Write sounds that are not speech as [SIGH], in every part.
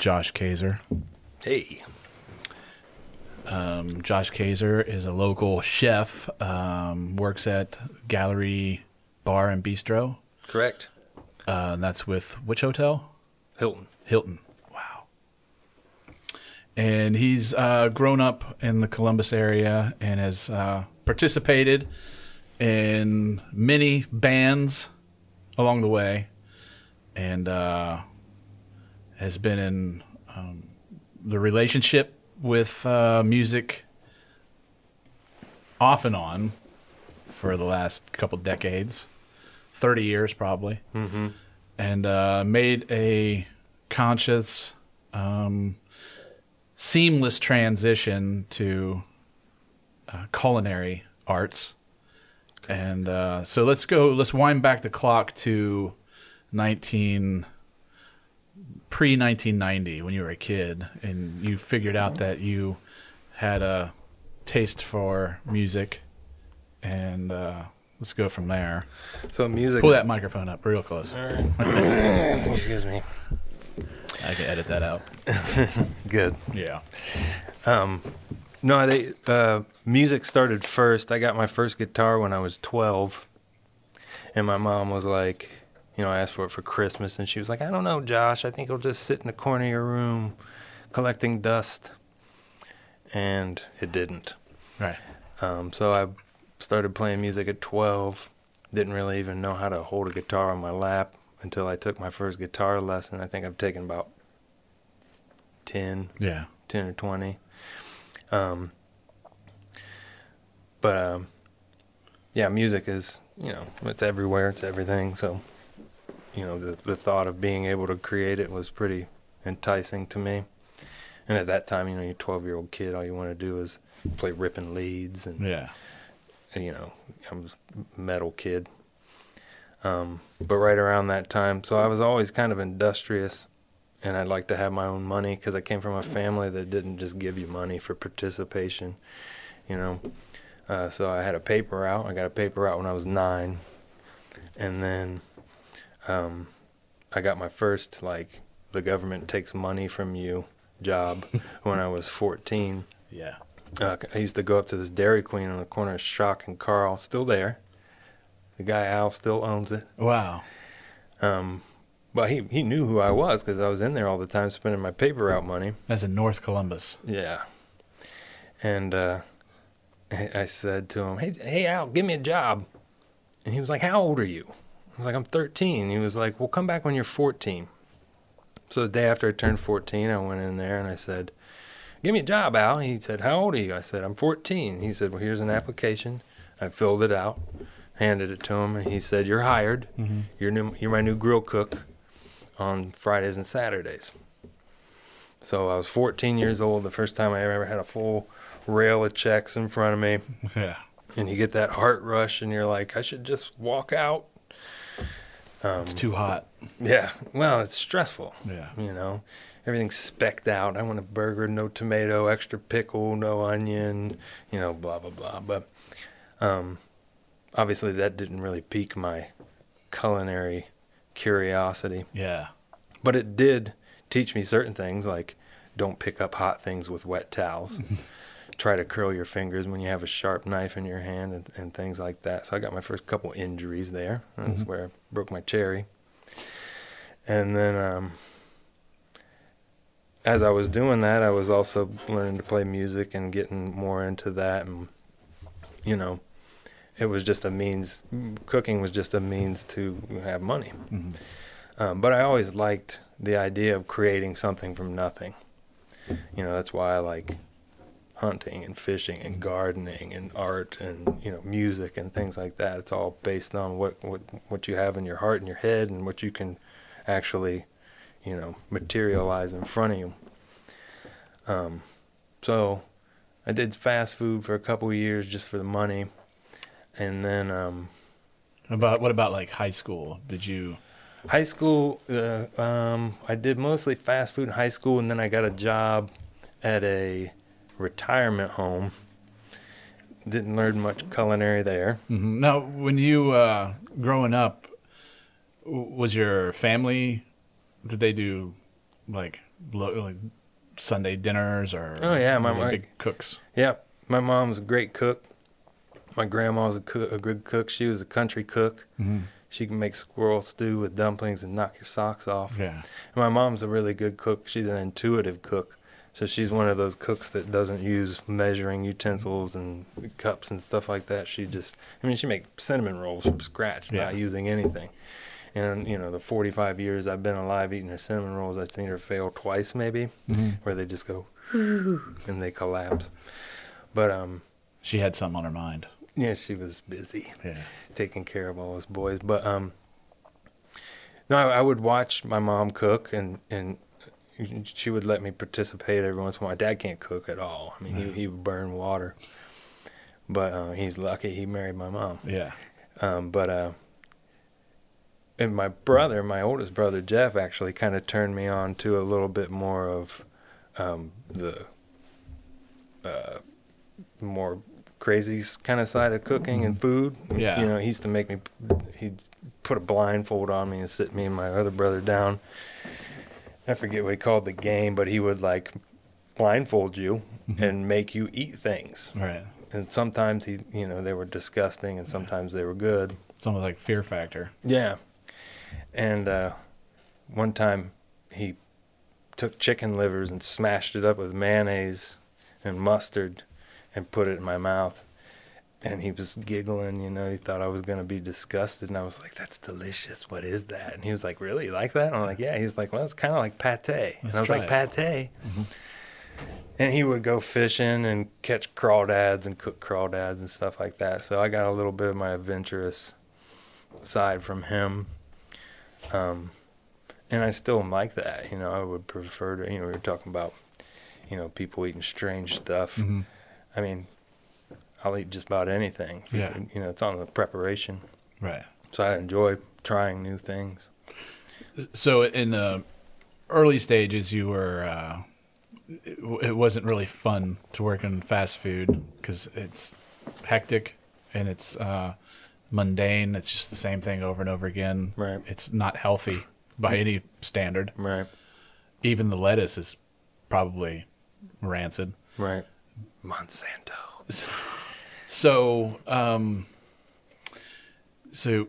Josh Kaiser. Hey. Um, Josh Kaiser is a local chef, um, works at Gallery Bar and Bistro. Correct. Uh, and that's with which hotel? Hilton. Hilton. Wow. And he's uh, grown up in the Columbus area and has uh, participated in many bands along the way and uh, has been in um, the relationship with uh, music off and on for the last couple decades 30 years probably Mm-hmm. and uh, made a conscious, um, seamless transition to uh, culinary arts. And uh, so let's go. Let's wind back the clock to nineteen pre nineteen ninety when you were a kid, and you figured out that you had a taste for music, and uh, let's go from there. So music. Pull that microphone up real close. [LAUGHS] Excuse me. I can edit that out. [LAUGHS] Good. Yeah. Um, no, they uh, music started first. I got my first guitar when I was twelve, and my mom was like, you know, I asked for it for Christmas, and she was like, I don't know, Josh. I think it'll just sit in the corner of your room, collecting dust. And it didn't. Right. Um, so I started playing music at 12. Didn't really even know how to hold a guitar on my lap until I took my first guitar lesson. I think I've taken about 10, Yeah. 10 or 20. Um, but um, yeah, music is, you know, it's everywhere, it's everything. So, you know, the, the thought of being able to create it was pretty enticing to me. And at that time, you know, you're a 12 year old kid, all you want to do is play ripping leads and Yeah. and, you know, I was a metal kid. Um, but right around that time, so I was always kind of industrious, and I'd like to have my own money because I came from a family that didn't just give you money for participation, you know. Uh, so I had a paper out. I got a paper out when I was nine, and then um, I got my first like the government takes money from you job [LAUGHS] when I was 14. Yeah. Uh, I used to go up to this Dairy Queen on the corner of Schrock and Karl, still there. The guy Al still owns it. Wow. Um, but he he knew who I was because I was in there all the time spending my paper route money. That's in North Columbus. Yeah. And uh, I I said to him, "Hey, hey, Al, give me a job." And he was like, "How old are you?" I was like, "I'm 13." He was like, "Well, come back when you're 14." So the day after I turned 14, I went in there and I said, "Give me a job, Al." He said, "How old are you?" I said, "I'm 14." He said, "Well, here's an application." I filled it out, handed it to him, and he said, "You're hired. Mm-hmm. You're new. You're my new grill cook on Fridays and Saturdays." So I was 14 years old, the first time I ever had a full rail of checks in front of me, Yeah. and you get that heart rush, and you're like, I should just walk out. Um, It's too hot. yeah, well, it's stressful, Yeah. you know. Everything's specked out. I want a burger, no tomato, extra pickle, no onion, you know, blah blah blah. But um, obviously, that didn't really pique my culinary curiosity Yeah. but it did teach me certain things like don't pick up hot things with wet towels [LAUGHS] try to curl your fingers when you have a sharp knife in your hand and, and things like that so i got my first couple injuries there that's Mhm. where i broke my cherry and then um, as i was doing that i was also learning to play music and getting more into that and you know it was just a means cooking was just a means to have money Mhm. um, but I always liked the idea of creating something from nothing. You know, that's why I like hunting and fishing and gardening and art and you know music and things like that. It's all based on what what what you have in your heart and your head and what you can actually, you know, materialize in front of you. Um, so I did fast food for a couple of years just for the money, and then um, About what about like high school? Did you? High school, uh, um, I did mostly fast food in high school, and then I got a job at a retirement home. Didn't learn much culinary there. Mhm. Now, when you uh, growing up, was your family? Did they do like lo- like Sunday dinners or Oh, yeah, my- my- big cooks. Yeah, my mom's a great cook. My grandma was a, cook, a good cook. She was a country cook. Mhm. She can make squirrel stew with dumplings and knock your socks off. Yeah, And my mom's a really good cook. She's an intuitive cook. So she's one of those cooks that doesn't use measuring utensils and cups and stuff like that. She just, I mean, she makes cinnamon rolls from scratch, Yeah. not using anything. And you know, the 45 years I've been alive eating her cinnamon rolls, I've seen her fail twice, maybe, Mhm. where they just go [LAUGHS] and they collapse. But um, she had something on her mind. yeah, she was busy Yeah, taking care of all us boys. But um, no, I, I would watch my mom cook, and and she would let me participate every once in a while. My dad can't cook at all. I mean, Yeah. he he would burn water, but uh, he's lucky he married my mom. yeah, Um, but uh, and my brother, my oldest brother Jeff, actually kind of turned me on to a little bit more of um, the uh, more crazy kind of side of cooking and food. Yeah. you know, he used to make me. He'd put a blindfold on me and sit me and my other brother down. I forget what he called the game, but he would like blindfold you and make you eat things. Right. and sometimes he you know they were disgusting and sometimes they were good. It's almost like Fear Factor. yeah. And uh one time he took chicken livers and smashed it up with mayonnaise and mustard and put it in my mouth and he was giggling you know he thought i was going to be disgusted and i was like that's delicious what is that and he was like really you like that and i'm like yeah he's like well it's kind of like pate and Let's i was like it. pate and he would go fishing and catch crawdads and cook crawdads and stuff like that. So I got a little bit of my adventurous side from him. Um, and I still am like that. You know, I would prefer to, you know, we were talking about, you know, people eating strange stuff. Mhm. I mean, I'll eat just about anything. You Yeah. can- you know, it's on the preparation. Right. So I enjoy trying new things. So in the early stages, you were. Uh, it, it wasn't really fun to work in fast food because it's hectic and it's uh, mundane. It's just the same thing over and over again. Right. It's not healthy by any standard. Right. Even the lettuce is probably rancid. Right. Monsanto. [LAUGHS] So, um, so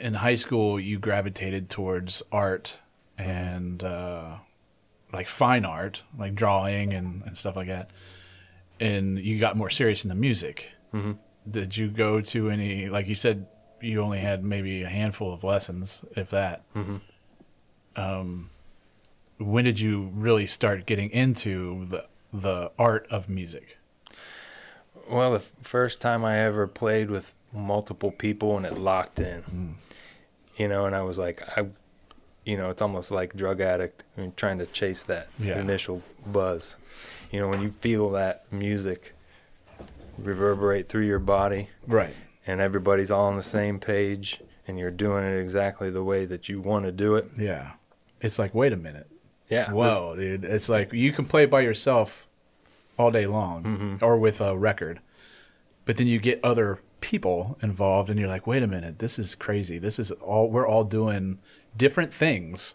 in high school, you gravitated towards art and uh, like fine art, like drawing and, and stuff like that. And you got more serious in the music. hmm Did you go to any? Like you said, you only had maybe a handful of lessons, if that. hmm Um, when did you really start getting into the the art of music? Well, the first time I ever played with multiple people and it locked in, mm. you know, and I was like, I, you know, it's almost like drug addict I mean, trying to chase that Yeah. initial buzz. You know, when you feel that music reverberate through your body Right. and everybody's all on the same page and you're doing it exactly the way that you want to do it. Yeah. It's like, wait a minute. Yeah. this- dude. It's like you can play by yourself all day long Mhm. or with a record. But then you get other people involved and you're like, wait a minute, this is crazy. This is all we're all doing different things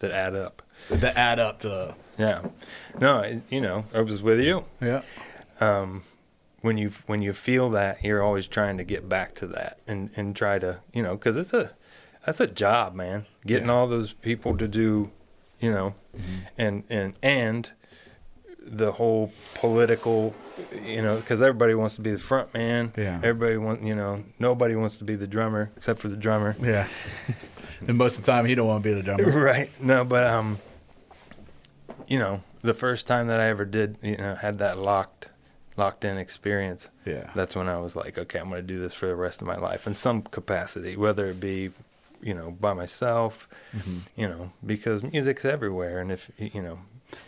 that add up. that add up to Yeah. No, it- you know, I was with you. Yeah. um, when you when you feel that, you're always trying to get back to that and and try to you know because it's a that's a job, man. Getting Yeah. all those people to do, you know, and and and the whole political, you know, because everybody wants to be the front man. Yeah. Everybody want you know nobody wants to be the drummer except for the drummer. Yeah. [LAUGHS] and most of the time he don't want to be the drummer. [LAUGHS] right. No, but um, you know, the first time that I ever did, you know, had that locked locked in experience. Yeah. that's when I was like, okay, I'm going to do this for the rest of my life in some capacity, whether it be, you know, by myself, Mm-hmm. you know, because music's everywhere. And if, you know,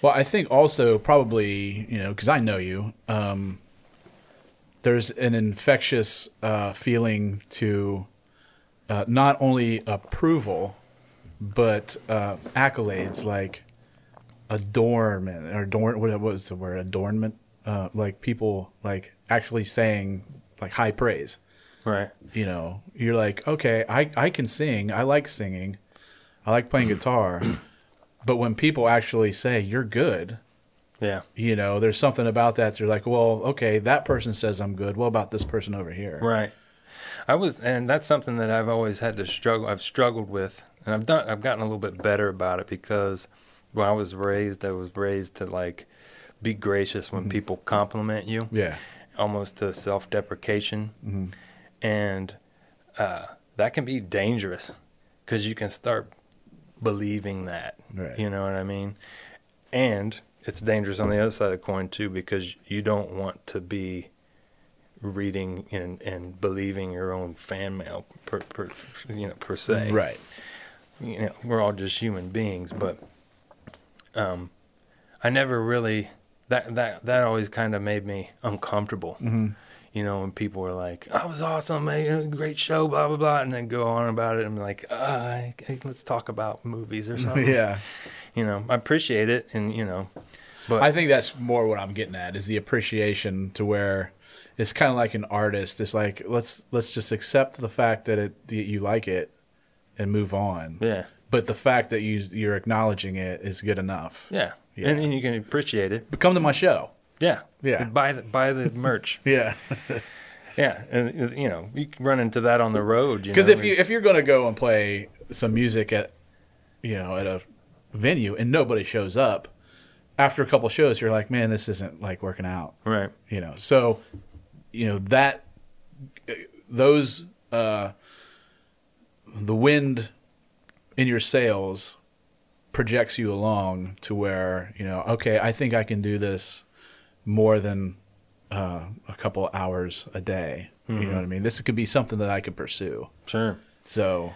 Well, I think also probably you know because I know you. Um, there's an infectious uh, feeling to uh, not only approval, but uh, accolades like adornment or adorn. What was the word? Adornment. Uh, like people like actually saying like high praise. right. You know, you're like, okay, I I can sing. I like singing. I like playing guitar. But when people actually say you're good, Yeah. you know, there's something about that. They're like, well, okay, that person says I'm good. What about this person over here? Right. I was, and that's something that I've always had to struggle. I've struggled with, and I've done. I've gotten a little bit better about it because when I was raised, I was raised to like be gracious when people compliment you, Yeah. almost to self-deprecation, Mhm. and uh, that can be dangerous because you can start believing that. Right. You know what I mean? And it's dangerous on the other side of the coin too because you don't want to be reading and, and believing your own fan mail per, per you know per se. Right. You know, we're all just human beings, but um, I never really that that that always kind of made me uncomfortable. hmm You know, when people were like, "That was awesome, man, great show," blah blah blah, and then go on about it, and be like, uh, "Let's talk about movies or [LAUGHS] something." yeah. you know, I appreciate it, and you know, but I think that's more what I'm getting at is the appreciation to where it's kind of like an artist. It's like let's let's just accept the fact that it that you like it and move on. yeah, But the fact that you you're acknowledging it is good enough. yeah, Yeah. And, and you can appreciate it. But come to my show. Yeah, Yeah. Buy the buy the [LAUGHS] merch. Yeah. [LAUGHS] yeah, and you know, you can run into that on the road. Because Because if you if you're going to go and play some music at you know at a venue and nobody shows up after a couple shows, you're like, man, this isn't like working out. right, you know so you know that those uh the wind in your sails projects you along to where you know okay i think i can do this more than uh, a couple hours a day you know what i mean this could be something that i could pursue sure. so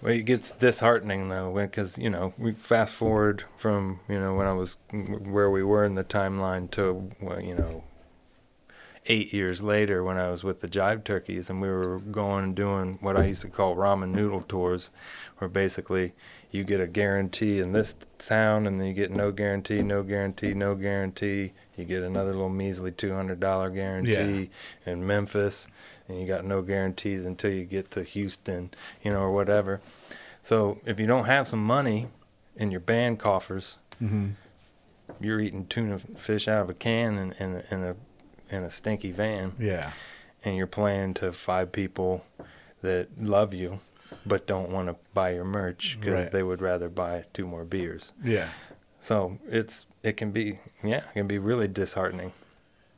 Well, it gets disheartening though, because you know we fast forward from you know when I was where we were in the timeline to well, you know eight years later when I was with the Jive Turkeys and we were going and doing what I used to call ramen noodle tours, where basically you get a guarantee in this town and then you get no guarantee, no guarantee, no guarantee. You get another little measly two hundred dollar guarantee in Memphis, and you got no guarantees until you get to Houston, you know, or whatever. So if you don't have some money in your band coffers, mhm. you're eating tuna fish out of a can in, in, a, in a in a stinky van, yeah and you're playing to five people that love you, but don't want to buy your merch because Right. they would rather buy two more beers. yeah So it's it can be yeah it can be really disheartening.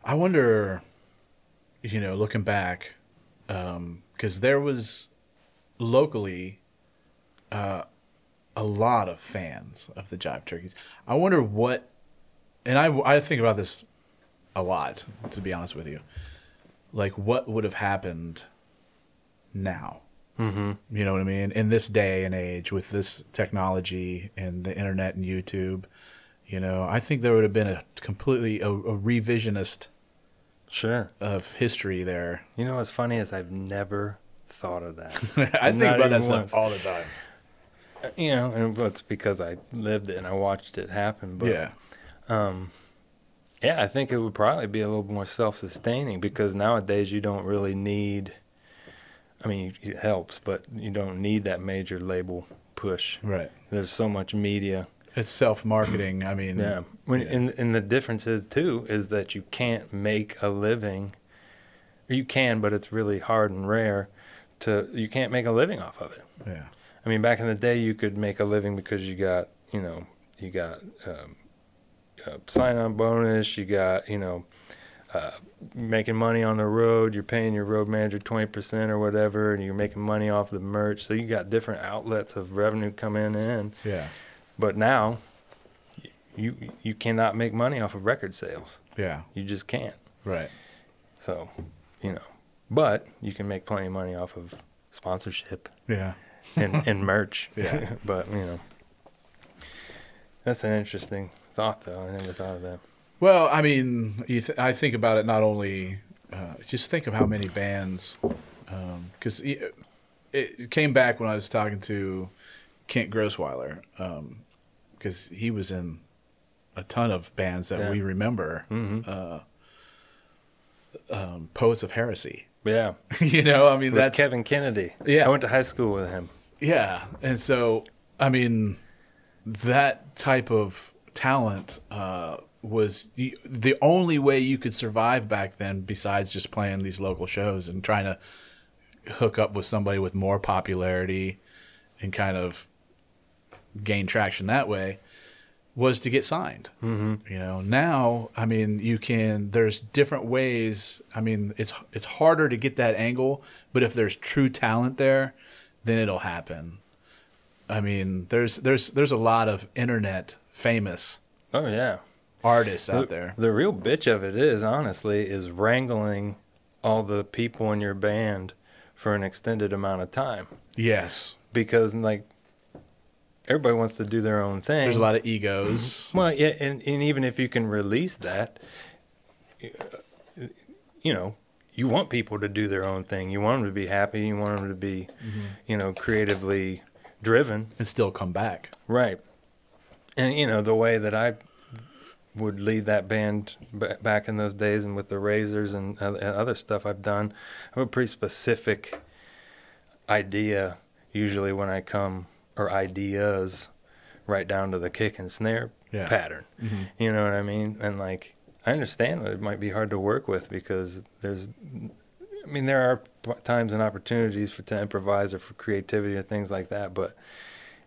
I wonder, you know, looking back, because there was locally uh, a lot of fans of the Jive Turkeys. I wonder what, and I, I think about this a lot, to be honest with you. Like, what would have happened now? Mm-hmm. You know what I mean? In this day and age, with this technology and the internet and YouTube, you know, I think there would have been a completely a, a revisionist Sure. of history there. You know what's funny is I've never thought of that. [LAUGHS] I think about that stuff all the time. you know, and it's because I lived it and I watched it happen. But yeah, um, yeah, I think it would probably be a little more self-sustaining because nowadays you don't really need. I mean, it helps, but you don't need that major label push. right. There's so much media. It's self marketing. I mean, Yeah. When yeah. and and the difference is too is that you can't make a living. You can, but it's really hard and rare. To you can't make a living off of it. yeah, I mean, back in the day, you could make a living because you got, you know, you got um, sign-on bonus. You got, you know, uh, making money on the road. You're paying your road manager twenty percent or whatever, and you're making money off the merch. So you got different outlets of revenue coming in. yeah, But now, you you cannot make money off of record sales. yeah. You just can't. Right. So, you know, but you can make plenty of money off of sponsorship Yeah. and, and [LAUGHS] merch. Yeah. [LAUGHS] but you know, that's an interesting thought, though. I never thought of that. Well, I mean, you th- I think about it not only. Uh, just think of how many bands, because it, it came back when I was talking to Kent Grossweiler, because he was in a ton of bands that Yeah. we remember. hmm Uh, um, Poets of Heresy. Yeah, [LAUGHS] you know, I mean, with that's Kevin Kennedy. Yeah. I went to high school with him. Yeah, and so I mean, that type of talent uh, was the, the only way you could survive back then, besides just playing these local shows and trying to hook up with somebody with more popularity and kind of gain traction that way was to get signed. Mm-hmm. You know, now I mean, you can. There's different ways. I mean, it's it's harder to get that angle, but if there's true talent there, then it'll happen. I mean, there's there's there's a lot of internet famous Oh yeah. artists out there. The real bitch of it is honestly is wrangling all the people in your band for an extended amount of time Yes, because like everybody wants to do their own thing. there's a lot of egos. [CLEARS THROAT] Well, yeah, and, and even if you can release that, you know, you want people to do their own thing. You want them to be happy. You want them to be, you know, creatively driven. and still come back. Right. And you know the way that I would lead that band b- back in those days, and with the Razors and, uh, and other stuff I've done, I have a pretty specific idea. Usually, when I come or ideas, right down to the kick and snare Yeah. pattern. Mm-hmm. You know what I mean? And like, I understand that it might be hard to work with because there's, I mean, there are times and opportunities for to improvise or for creativity and things like that, but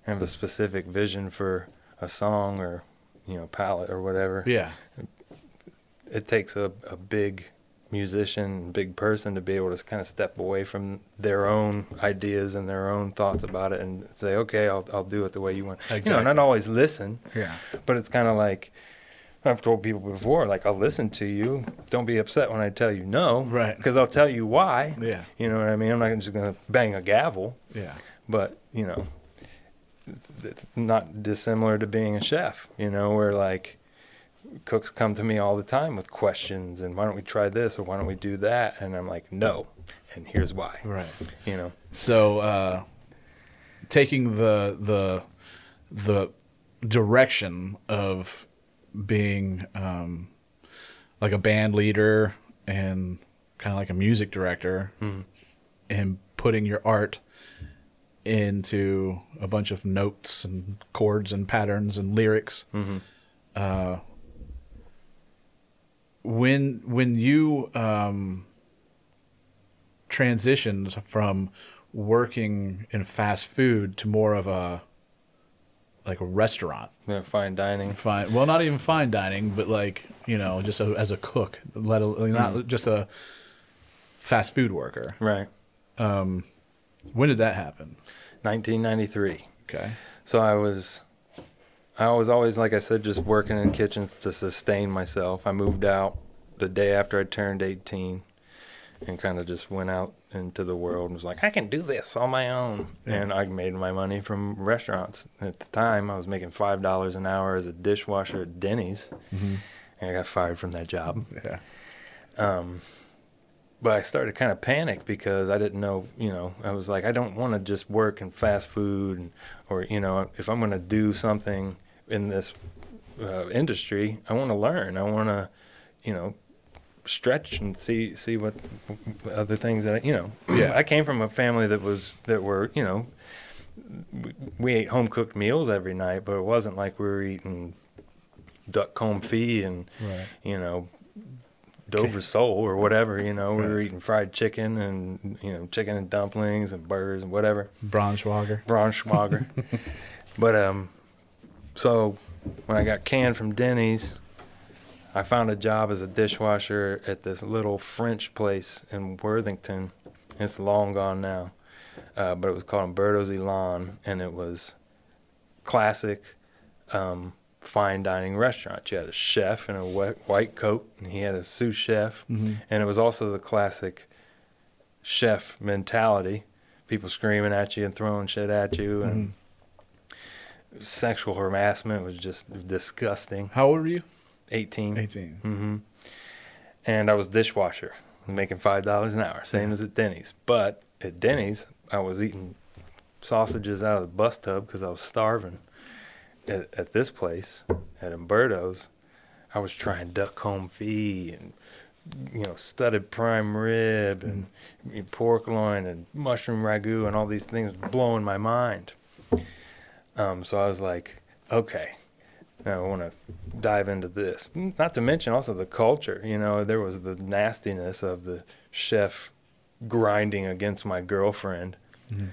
I have a specific vision for a song or, you know, palette or whatever. Yeah, It takes a, a big musician, big person to be able to kind of step away from their own ideas and their own thoughts about it and say, okay, I'll, I'll do it the way you want. You know, not always listen, yeah, but it's kind of like I've told people before, like I'll listen to you. Don't be upset when I tell you no, Right. Because I'll tell you why. yeah, You know what I mean? I'm not just gonna bang a gavel, yeah. but you know, it's not dissimilar to being a chef. You know, where like cooks come to me all the time with questions and why don't we try this or why don't we do that? And I'm like, no, and here's why. Right. You know, So, uh, taking the the the direction of being um, like a band leader and kind of like a music director, Mhm. and putting your art into a bunch of notes and chords and patterns and lyrics. Mhm. Uh, when when you um, transitioned from working in fast food to more of a like a restaurant yeah, fine dining. fine well not even fine dining but like you know just a, as a cook let alone not just a fast food worker Right. um when did that happen 1993. okay So I was, I was always, like I said, just working in kitchens to sustain myself. I moved out the day after I turned 18 and kind of just went out into the world and was like, I can do this on my own. And I made my money from restaurants. At the time, I was making $5 an hour as a dishwasher at Denny's. mm-hmm. And I got fired from that job. yeah Um, but I started to kind of panic because I didn't know, you know, I was like, I don't want to just work in fast food, and, or you know, if I'm going to do something in this uh, industry, I want to learn. I want to, you know, stretch and see see what other things that I, you know. Yeah. I came from a family that was that were, you know, we, we ate home cooked meals every night, but it wasn't like we were eating duck confit and right you know, Dover sole or whatever, you know, we were eating fried chicken and, you know, chicken and dumplings and burgers and whatever. braunschweiger Braunschweiger. [LAUGHS] but, um, so when I got canned from Denny's, I found a job as a dishwasher at this little French place in Worthington. It's long gone now. Uh, but it was called Umberto's Elan and it was classic, um, fine dining restaurant. You had a chef in a wet, white coat, and he had a sous chef, mm-hmm. and it was also the classic chef mentality: people screaming at you and throwing shit at you, and sexual harassment was just disgusting. how old were you 18. 18 Mm-hmm. And I was dishwasher, making five dollars an hour, same as at Denny's. But at Denny's, I was eating sausages out of the bus tub because I was starving. At, at this place, at Umberto's, I was trying duck home confit and you know studded prime rib and pork loin and mushroom ragu and all these things blowing my mind. Um, so I was like, okay, now I want to dive into this. Not to mention also the culture. You know, there was the nastiness of the chef grinding against my girlfriend, Mhm.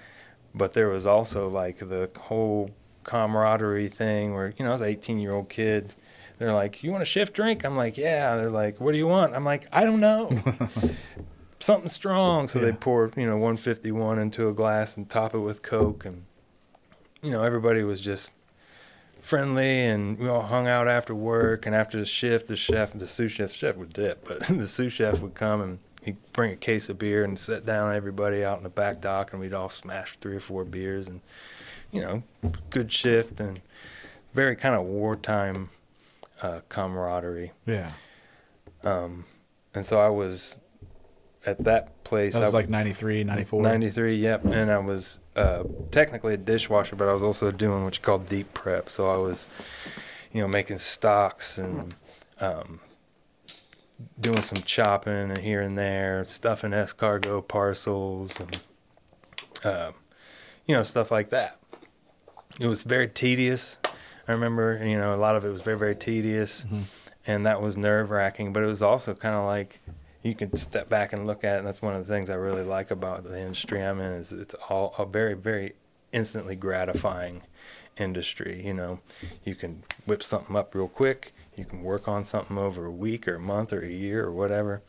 but there was also like the whole camaraderie thing where you know I was an 18 year old kid. They're like, "You want a shift drink?" I'm like, "Yeah." They're like, "What do you want?" I'm like, "I don't know." [LAUGHS] Something strong. So they pour, you know, 151 into a glass and top it with Coke, and you know, everybody was just friendly, and we all hung out after work. And after the shift, the chef, the sous chef, chef would dip, but [LAUGHS] the sous chef would come and he'd bring a case of beer and set down everybody out in the back dock, and we'd all smash three or four beers, and you know, good shift and very kind of wartime uh, camaraderie. Yeah. Um, and so I was at that place. That was I, like 93, 94. 93, yep. And I was uh, technically a dishwasher, but I was also doing what you call deep prep. So I was, you know, making stocks and um, doing some chopping and here and there, stuffing escargot parcels and, uh, you know, stuff like that. It was very tedious. I remember, you know, a lot of it was very, very tedious. Mhm. And that was nerve wracking, but it was also kind of like you can step back and look at it. And that's one of the things I really like about the industry I'm in is it's all a very, very instantly gratifying industry. You know, you can whip something up real quick. You can work on something over a week or a month or a year or whatever.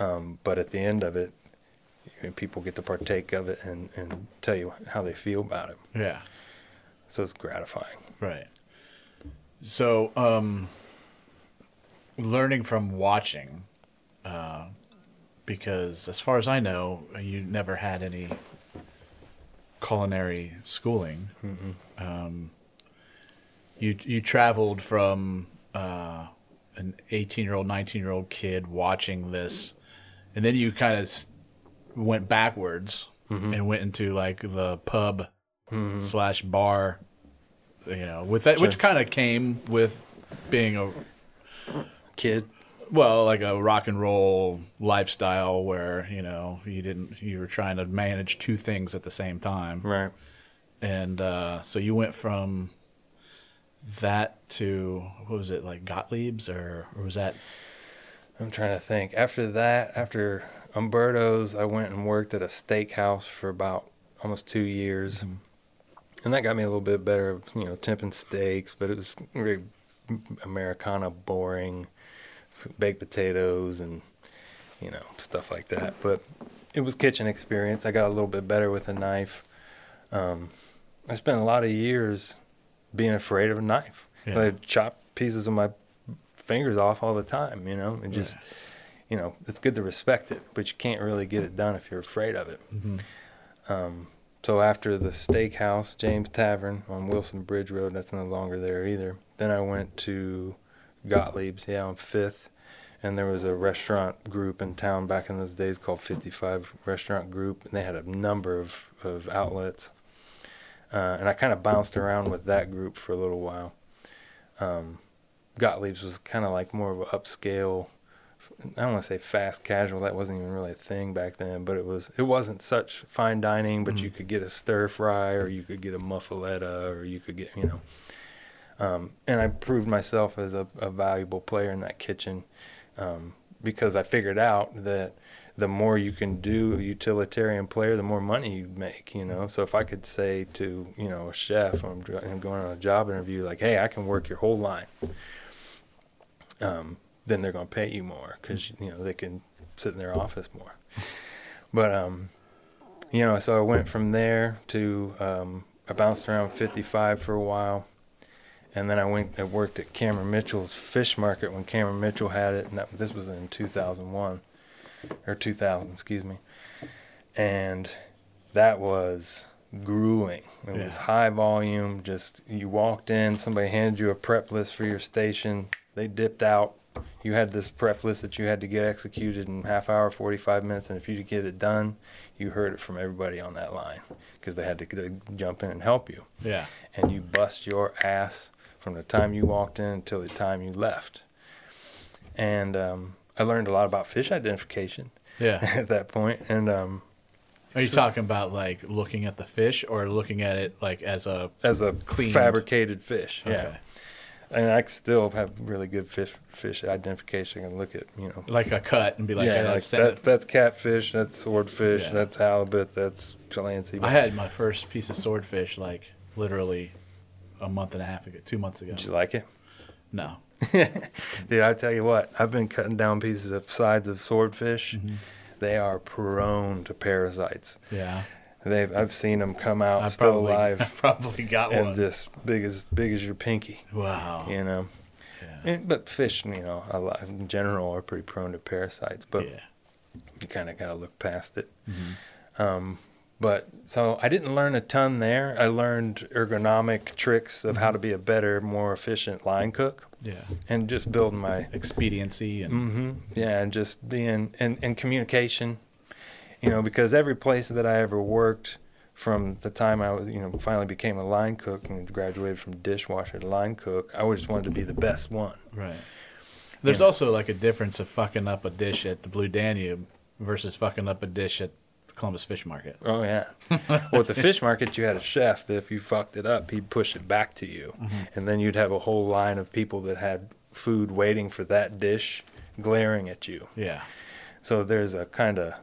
Um, but at the end of it, you know, people get to partake of it and, and tell you how they feel about it. Yeah. So it's gratifying. Right. So, um, learning from watching, uh, because as far as I know, you never had any culinary schooling. Um, you you traveled from uh, an eighteen year old, nineteen year old kid watching this, and then you kind of went backwards and went into like the pub slash bar you know, with that, which kind of came with being a Kid. Well, like a rock and roll lifestyle where you know you didn't you were trying to manage two things at the same time, Right. and uh, so you went from that to what was it like Gottlieb's or, or was that I'm trying to think. After that, after Umberto's, I went and worked at a steakhouse for about almost two years. And that got me a little bit better, you know, temping steaks, but it was very Americana boring, baked potatoes and, you know, stuff like that. But it was kitchen experience. I got a little bit better with a knife. Um, I spent a lot of years being afraid of a knife. Yeah. I'd chop pieces of my fingers off all the time, you know, and just, you know, it's good to respect it, but you can't really get it done if you're afraid of it. Um, so after the steakhouse, James Tavern on Wilson Bridge Road, that's no longer there either. Then I went to Gottlieb's, yeah, on Fifth, and there was a restaurant group in town back in those days called 55 Restaurant Group, and they had a number of, of outlets. Uh, and I kind of bounced around with that group for a little while. Um, Gottlieb's was kind of like more of an upscale. I don't want to say fast casual. That wasn't even really a thing back then, but it was. It wasn't such fine dining, but you could get a stir fry, or you could get a muffaletta, or you could get, you know. Um, and I proved myself as a, a valuable player in that kitchen um, because I figured out that the more you can do a utilitarian player, the more money you make, you know. So if I could say to, you know, a chef, I'm, I'm going on a job interview, like, hey, I can work your whole line, um, then they're going to pay you more because, you know, they can sit in their office more. but, um, you know, so I went from there to, um, I bounced around 55 for a while. And then I went and worked at Cameron Mitchell's fish market when Cameron Mitchell had it. And that, this was in 2001 or 2000, excuse me. And that was grueling. It was high volume. Just you walked in, somebody handed you a prep list for your station. They dipped out. You had this prep list that you had to get executed in half hour, 45 minutes, and if you could get it done, you heard it from everybody on that line because they had to, to jump in and help you yeah and you bust your ass from the time you walked in until the time you left. And um, I learned a lot about fish identification yeah [LAUGHS] at that point, and um, Are you So- talking about like looking at the fish or looking at it like as a as a Cleaned. fabricated fish. Yeah, and I still have really good fish fish identification and look at you know. like a cut and be like, yeah, hey, like that's that, that's catfish, that's swordfish, Yeah. that's halibut, that's Chilancy. I had my first piece of swordfish like literally a month and a half ago, two months ago. Did you like it? No. [LAUGHS] Dude, I tell you what, I've been cutting down pieces of sides of swordfish. Mm-hmm. They are prone to parasites. Yeah. They've I've seen them come out I still probably, I alive [LAUGHS] probably got and one. And just big as big as your pinky. wow. You know, Yeah. and, but fish, you know, a lot, in general are pretty prone to parasites. But yeah. you kind of got to look past it. Mhm. Um, but so I didn't learn a ton there. I learned ergonomic tricks of Mm-hmm. how to be a better, more efficient line cook, Yeah. and just building my Expediency and hmm Yeah, and just being and, and communication, you know, because every place that I ever worked, from the time I was, you know, finally became a line cook and graduated from dishwasher to line cook, I always wanted to be the best one. right. There's also like a difference of fucking up a dish at the Blue Danube versus fucking up a dish at Columbus Fish Market. Oh yeah. [LAUGHS] well, at the fish market, you had a chef that if you fucked it up, he'd push it back to you, and then you'd have a whole line of people that had food waiting for that dish, glaring at you. Yeah. So there's a kind of,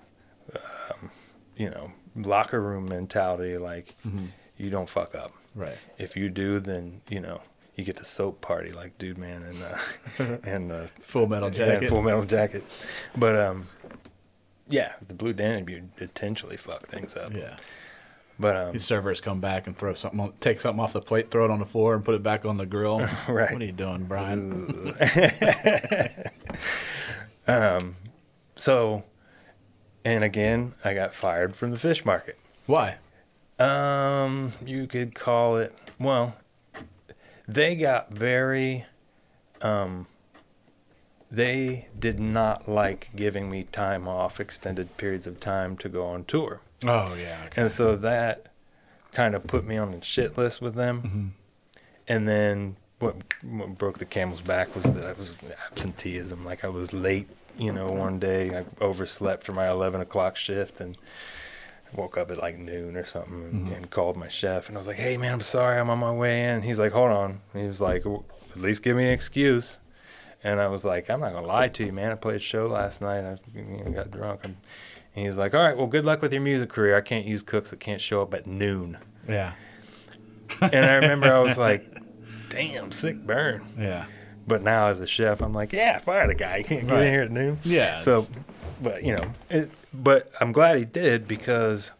um, you know, locker room mentality. Like Mhm. you don't fuck up. Right. If you do, then you know you get the soap party like Dude Man and uh, [LAUGHS] and uh, Full metal jacket. Full Metal Jacket. But um, yeah, the Blue Danube you intentionally fuck things up. Yeah. But um, These servers come back and throw something, on, take something off the plate, throw it on the floor, and put it back on the grill. [LAUGHS] Right. What are you doing, Brian? [LAUGHS] um, so, and again, I got fired from the fish market. Why? Um, you could call it. Well, they got very. Um, they did not like giving me time off, extended periods of time to go on tour, Oh yeah. Okay. and so that kind of put me on the shit list with them. Mhm. And then what, what broke the camel's back was that I was absenteeism. Like I was late, you know, one day I overslept for my 11 o'clock shift and woke up at like noon or something and, Mhm. and called my chef. And I was like, hey, man, I'm sorry. I'm on my way in. He's like, hold on. He was like, at least give me an excuse. And I was like, I'm not going to lie to you, man. I played a show last night. I you know, got drunk. And he's like, all right, well, good luck with your music career. I can't use cooks that can't show up at noon. Yeah. And I remember I was like, [LAUGHS] damn, sick burn. Yeah. But now as a chef, I'm like, yeah, fire the guy. He can't get Right. in here at noon. Yeah. So, but you know, it, but I'm glad he did because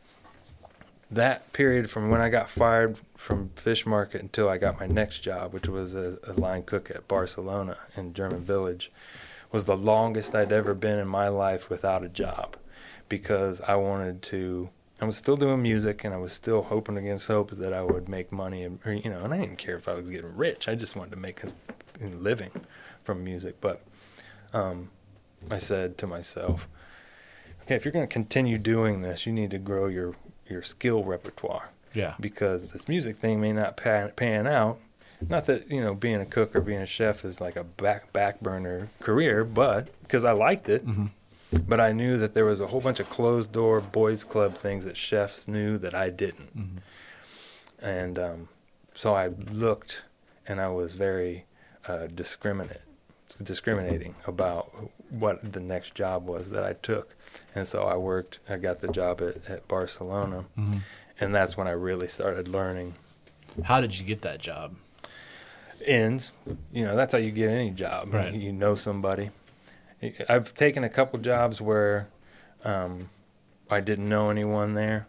that period from when I got fired from fish market until I got my next job, which was a, a line cook at Barcelona in German Village, was the longest I'd ever been in my life without a job because I wanted to. I was still doing music and I was still hoping against hope that I would make money and or, you know, and I didn't care if I was getting rich. I just wanted to make a, a living from music. But um, I said to myself, okay, if you're going to continue doing this, you need to grow your your skill repertoire yeah. because this music thing may not pan, pan out. Not that you know being a cook or being a chef is like a back back burner career, but because I liked it. Mhm. But I knew that there was a whole bunch of closed door boys club things that chefs knew that I didn't, Mhm. and um, so I looked, and I was very uh, discriminate, discriminating about what the next job was that I took, and so I worked. I got the job at, at Barcelona, Mhm. And that's when I really started learning How did you get that job? ends. You know, that's how you get any job. Right. You know somebody. I've taken a couple jobs where um, I didn't know anyone there,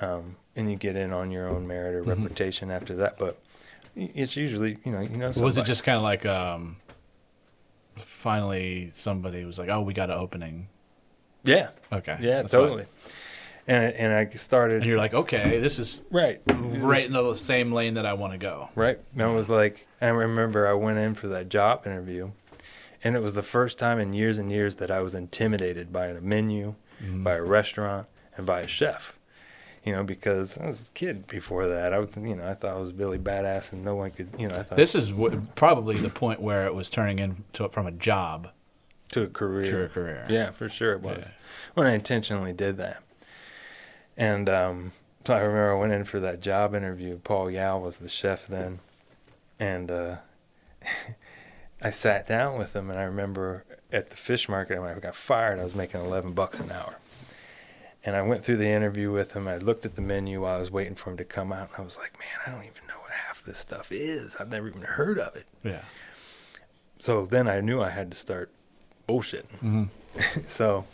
um, and you get in on your own merit or Mhm. reputation after that. But it's usually, you know, you know. Somebody. Was it just kind of like um, finally somebody was like, "Oh, we got an opening." Yeah, Okay. yeah, that's totally. And and I started And you're like, "Okay, this is right, right into the same lane that I want to go." Right. And I was like, I remember I went in for that job interview, and it was the first time in years and years that I was intimidated by a menu, Mhm. by a restaurant, and by a chef. You know, because I was a kid before that. I was, you know, I thought I was Billy Badass, and no one could, you know, I thought This is w- probably the point where it was turning into from a job to a career. to a career. Yeah, for sure it was. Yeah. When I intentionally did that. And um, so I remember I went in for that job interview. Paul Yao was the chef then, and uh, [LAUGHS] I sat down with him. And I remember at the fish market when I got fired, I was making eleven bucks an hour. And I went through the interview with him. I looked at the menu while I was waiting for him to come out, and I was like, "Man, I don't even know what half this stuff is. I've never even heard of it." Yeah. So then I knew I had to start bullshitting. Mm-hmm. [LAUGHS] so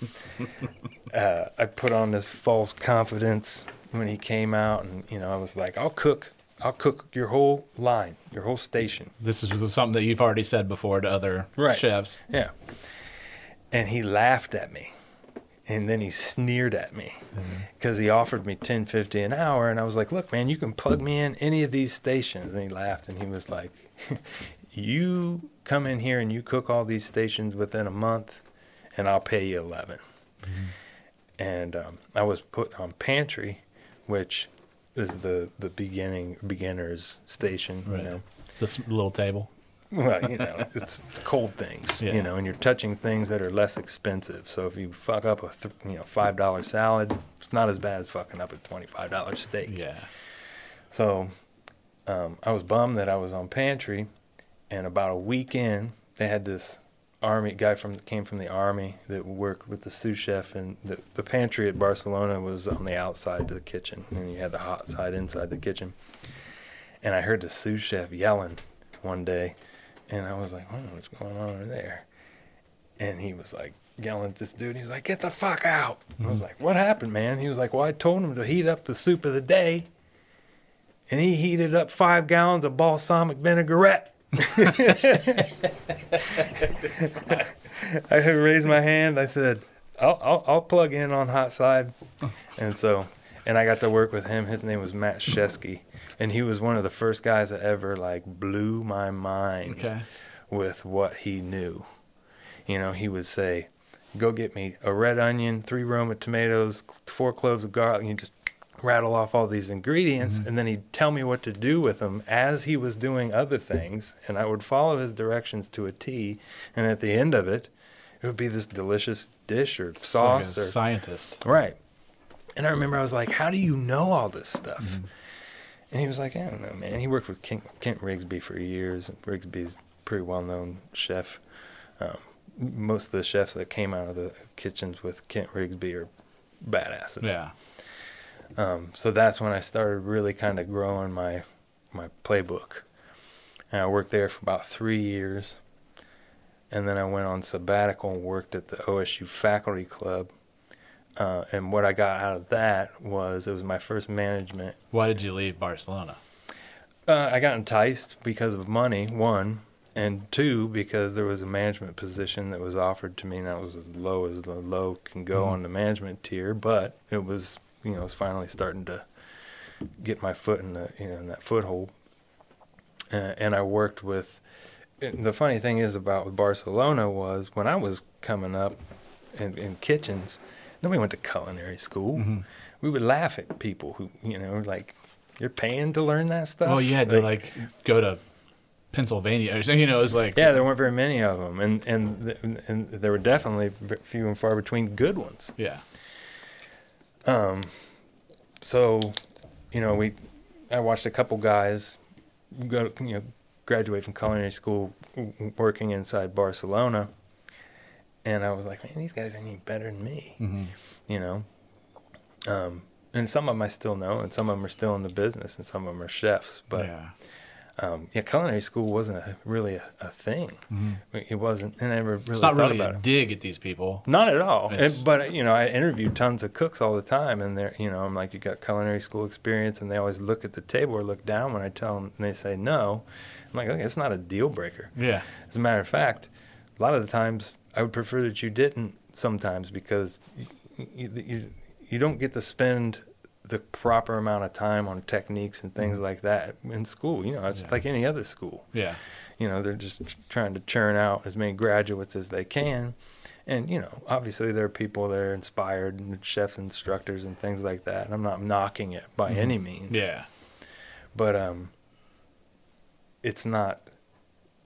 uh, I put on this false confidence when he came out, and you know I was like, "I'll cook, I'll cook your whole line, your whole station." This is something that you've already said before to other Right. chefs. Yeah. And he laughed at me, and then he sneered at me because he offered me ten fifty an hour, and I was like, "Look, man, you can plug me in any of these stations." And he laughed, and he was like, [LAUGHS] "You come in here and you cook all these stations within a month, and I'll pay you 11 And um, I was put on pantry, which is the the beginning beginners station, Right. you know. It's this little table. Well, you know, [LAUGHS] it's cold things, Yeah. you know, and you're touching things that are less expensive. So if you fuck up a th- you know five dollar salad, it's not as bad as fucking up a twenty five dollar steak. Yeah. So um, I was bummed that I was on pantry, and about a week in, they had this army guy from came from the army that worked with the sous chef, and the, the pantry at Barcelona was on the outside of the kitchen, and you had the hot side inside the kitchen. And I heard the sous chef yelling one day, and I was like, "Oh, what's going on over there?" And he was like yelling at this dude. He was like, "Get the fuck out!" I was mm-hmm. like, "What happened, man?" He was like, "Well, I told him to heat up the soup of the day." and he heated up five gallons of balsamic vinaigrette. [LAUGHS] I raised my hand. I said, I'll, I'll, I'll plug in on hot side. And so, and I got to work with him. His name was Matt Shesky. And he was one of the first guys that ever like blew my mind Okay. with what he knew. You know, he would say, "Go get me a red onion, three Roma tomatoes, four cloves of garlic." And you just rattle off all these ingredients, and then he'd tell me what to do with them as he was doing other things, and I would follow his directions to a T. And at the end of it, it would be this delicious dish or It's like a sauce or scientist. Right. And I remember I was like, "How do you know all this stuff?" Mm-hmm. And he was like, "I don't know, man." He worked with Kent, Kent Rigsby for years. and Rigsby's a pretty well-known chef. Um, most of the chefs that came out of the kitchens with Kent Rigsby are badasses. Yeah. Um, so that's when I started really kind of growing my my playbook. And I worked there for about three years, and then I went on sabbatical and worked at the OSU Faculty Club. Uh, and what I got out of that was it was my first management. Why did you leave Barcelona? Uh, I got enticed because of money, one, and two because there was a management position that was offered to me, and that was as low as the low can go Mhm. on the management tier. But it was, you know, was finally starting to get my foot in the, you know, in that foothold. Uh, and I worked with. and The funny thing is about Barcelona was when I was coming up in, in kitchens, nobody went to culinary school. Mhm. We would laugh at people who, you know, like, you're paying to learn that stuff. Well, you had to like go to Pennsylvania or something. You know, it was like Yeah, there weren't very many of them, and and and there were definitely few and far between good ones. yeah. Um, so, you know, we I watched a couple guys go, you know, graduate from culinary school, working inside Barcelona, and I was like, man, these guys ain't any better than me, hmm you know. Um, and some of them I still know, and some of them are still in the business, and some of them are chefs. But yeah. Um, yeah, culinary school wasn't a, really a, a thing. Mhm. It wasn't, and I never really It's not thought really about a it. dig at these people. Not at all. And- but you know, I interview tons of cooks all the time, and they're you know, I'm like, you got culinary school experience, and they always look at the table or look down when I tell them, and they say no. I'm like, okay, it's not a deal breaker. Yeah. As a matter of fact, a lot of the times I would prefer that you didn't sometimes because you you, you, you don't get to spend the proper amount of time on techniques and things like that in school. You know, it's Yeah. like any other school Yeah. you know they're just trying to churn out as many graduates as they can and you know obviously there are people that are inspired and chefs instructors and things like that and i'm not knocking it by Mhm. any means Yeah. but um it's not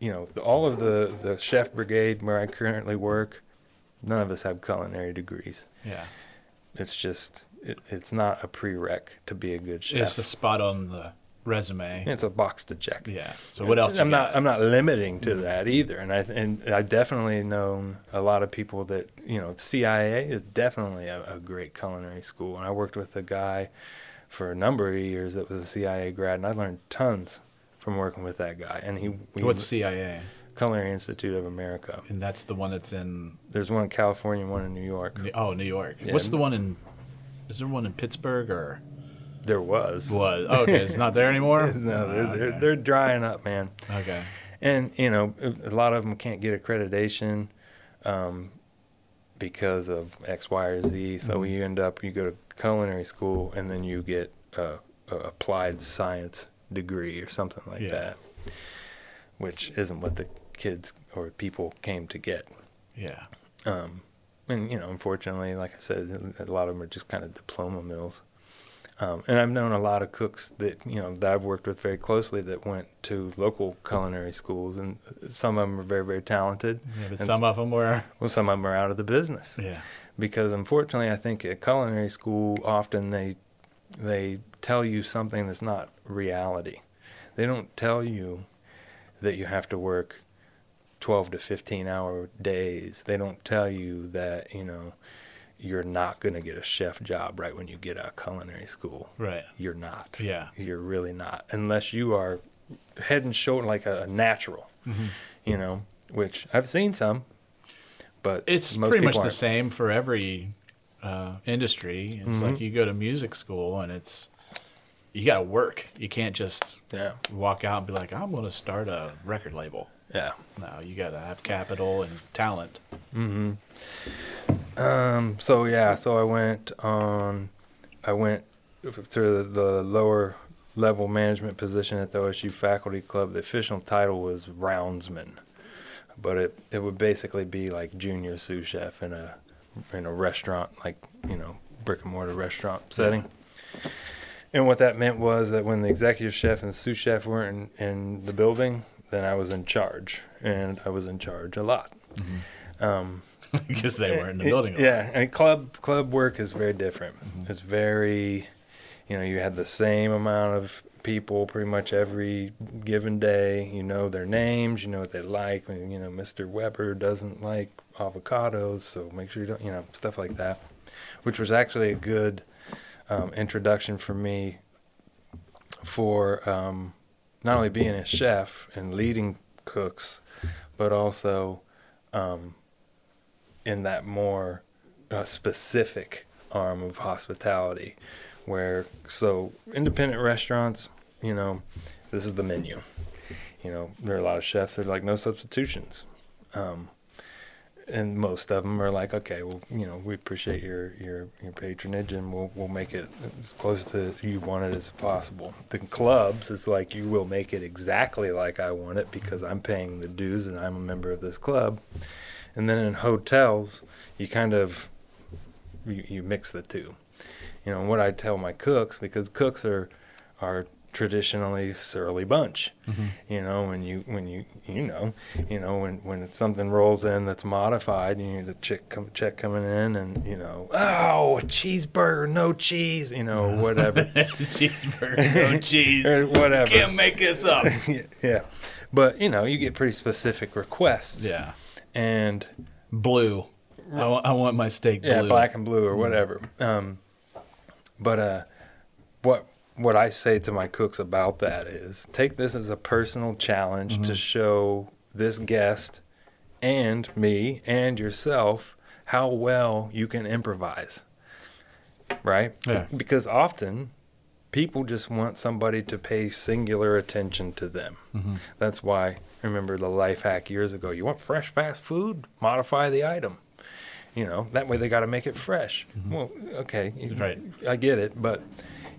you know the, all of the the chef brigade where i currently work none of us have culinary degrees Yeah. it's just it, it's not a prereq to be a good chef. It's a spot on the resume. It's a box to check. Yeah. So what else? I'm not. got? I'm not limiting to that either. And I and I definitely known a lot of people that you know. CIA is definitely a, a great culinary school, and I worked with a guy for a number of years that was a CIA grad, and I learned tons from working with that guy. And he, he What's CIA? Culinary Institute of America. And that's the one that's in. There's one in California, one in New York. Oh, New York. Yeah. What's the one in? Is there one in Pittsburgh or There was. was? Oh, okay, it's not there anymore. [LAUGHS] no, they're, Ah, they're they're drying up, man. okay. And you know, a lot of them can't get accreditation um, because of X, Y, or Z. So Mhm. you end up you go to culinary school and then you get a, a applied science degree or something like Yeah. that, which isn't what the kids or people came to get. Yeah. Um, and you know, unfortunately, like I said, a lot of them are just kind of diploma mills. Um, and I've known a lot of cooks that you know that I've worked with very closely that went to local culinary schools, and some of them are very, very talented. yeah but And some of them were. Well, some of them are out of the business Yeah. because, unfortunately, I think at culinary school often they they tell you something that's not reality. They don't tell you that you have to work 12 to 15 hour days. They don't tell you that, you know, you're not going to get a chef job right when you get out of culinary school. Right. You're not. Yeah. You're really not. Unless you are head and shoulder like a, natural, Mhm. you know, which I've seen some, but It's pretty much the aren't. same for every uh, industry. It's Mhm. like you go to music school and it's you got to work. You can't just Yeah. walk out and be like, I'm going to start a record label. Yeah. No, you got to have capital and talent. Mm-hmm. Um. So yeah. So I went on. I went through the, the lower level management position at the OSU Faculty Club. The official title was roundsman, but it it would basically be like junior sous chef in a in a restaurant, like you know brick and mortar restaurant setting. And what that meant was that when the executive chef and the sous chef weren't in, in the building, then I was in charge, and I was in charge a lot. Um, [LAUGHS] because they weren't in the building. a yeah, and club club work is very different. Mhm. It's very, you know, you had the same amount of people pretty much every given day. You know their names. You know what they like. I mean, You know, Mr. Weber doesn't like avocados, so make sure you don't. You know, stuff like that, which was actually a good um, introduction for me for um, not only being a chef and leading cooks, but also um, in that more uh, specific arm of hospitality where so independent restaurants you know this is the menu. You know there are a lot of chefs that are like no substitutions. Um, and most of them are like okay well you know we appreciate your your your patronage and we'll we'll make it as close to you want it as possible the clubs it's like you will make it exactly like i want it because i'm paying the dues and i'm a member of this club and then in hotels, you kind of you, you mix the two. You know, what I tell my cooks because cooks are are traditionally surly bunch. Mhm. You know, when you when you you know, you know when when something rolls in that's modified, you need a check come, check coming in, and you know, oh, a cheeseburger, no cheese, you know, whatever, [LAUGHS] Cheeseburger, no [LAUGHS] cheese. or whatever. Can't make this up. [LAUGHS] yeah, but you know, you get pretty specific requests. Yeah. and Blue. I I want my steak blue. yeah, black and blue or whatever. Um, but uh, what what I say to my cooks about that is take this as a personal challenge to Mhm. show this guest and me and yourself how well you can improvise. Right? Yeah. Because often people just want somebody to pay singular attention to them. Mhm. That's why remember the life hack years ago. You want fresh fast food? Modify the item. You know, that way they got to make it fresh. Well, okay, Right. I get it, but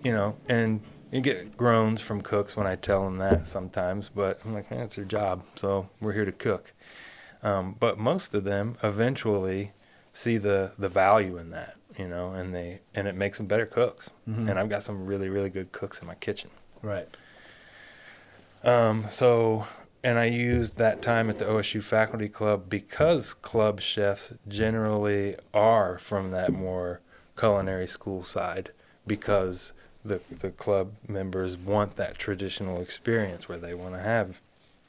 you know, and you get groans from cooks when I tell them that sometimes, but I'm like, eh, it's their job, so we're here to cook. Um, but most of them eventually see the the value in that, you know, and they and it makes them better cooks. Mhm. And I've got some really really good cooks in my kitchen. Right. Um, so, and I used that time at the OSU Faculty Club because club chefs generally are from that more culinary school side because the the club members want that traditional experience where they want to have,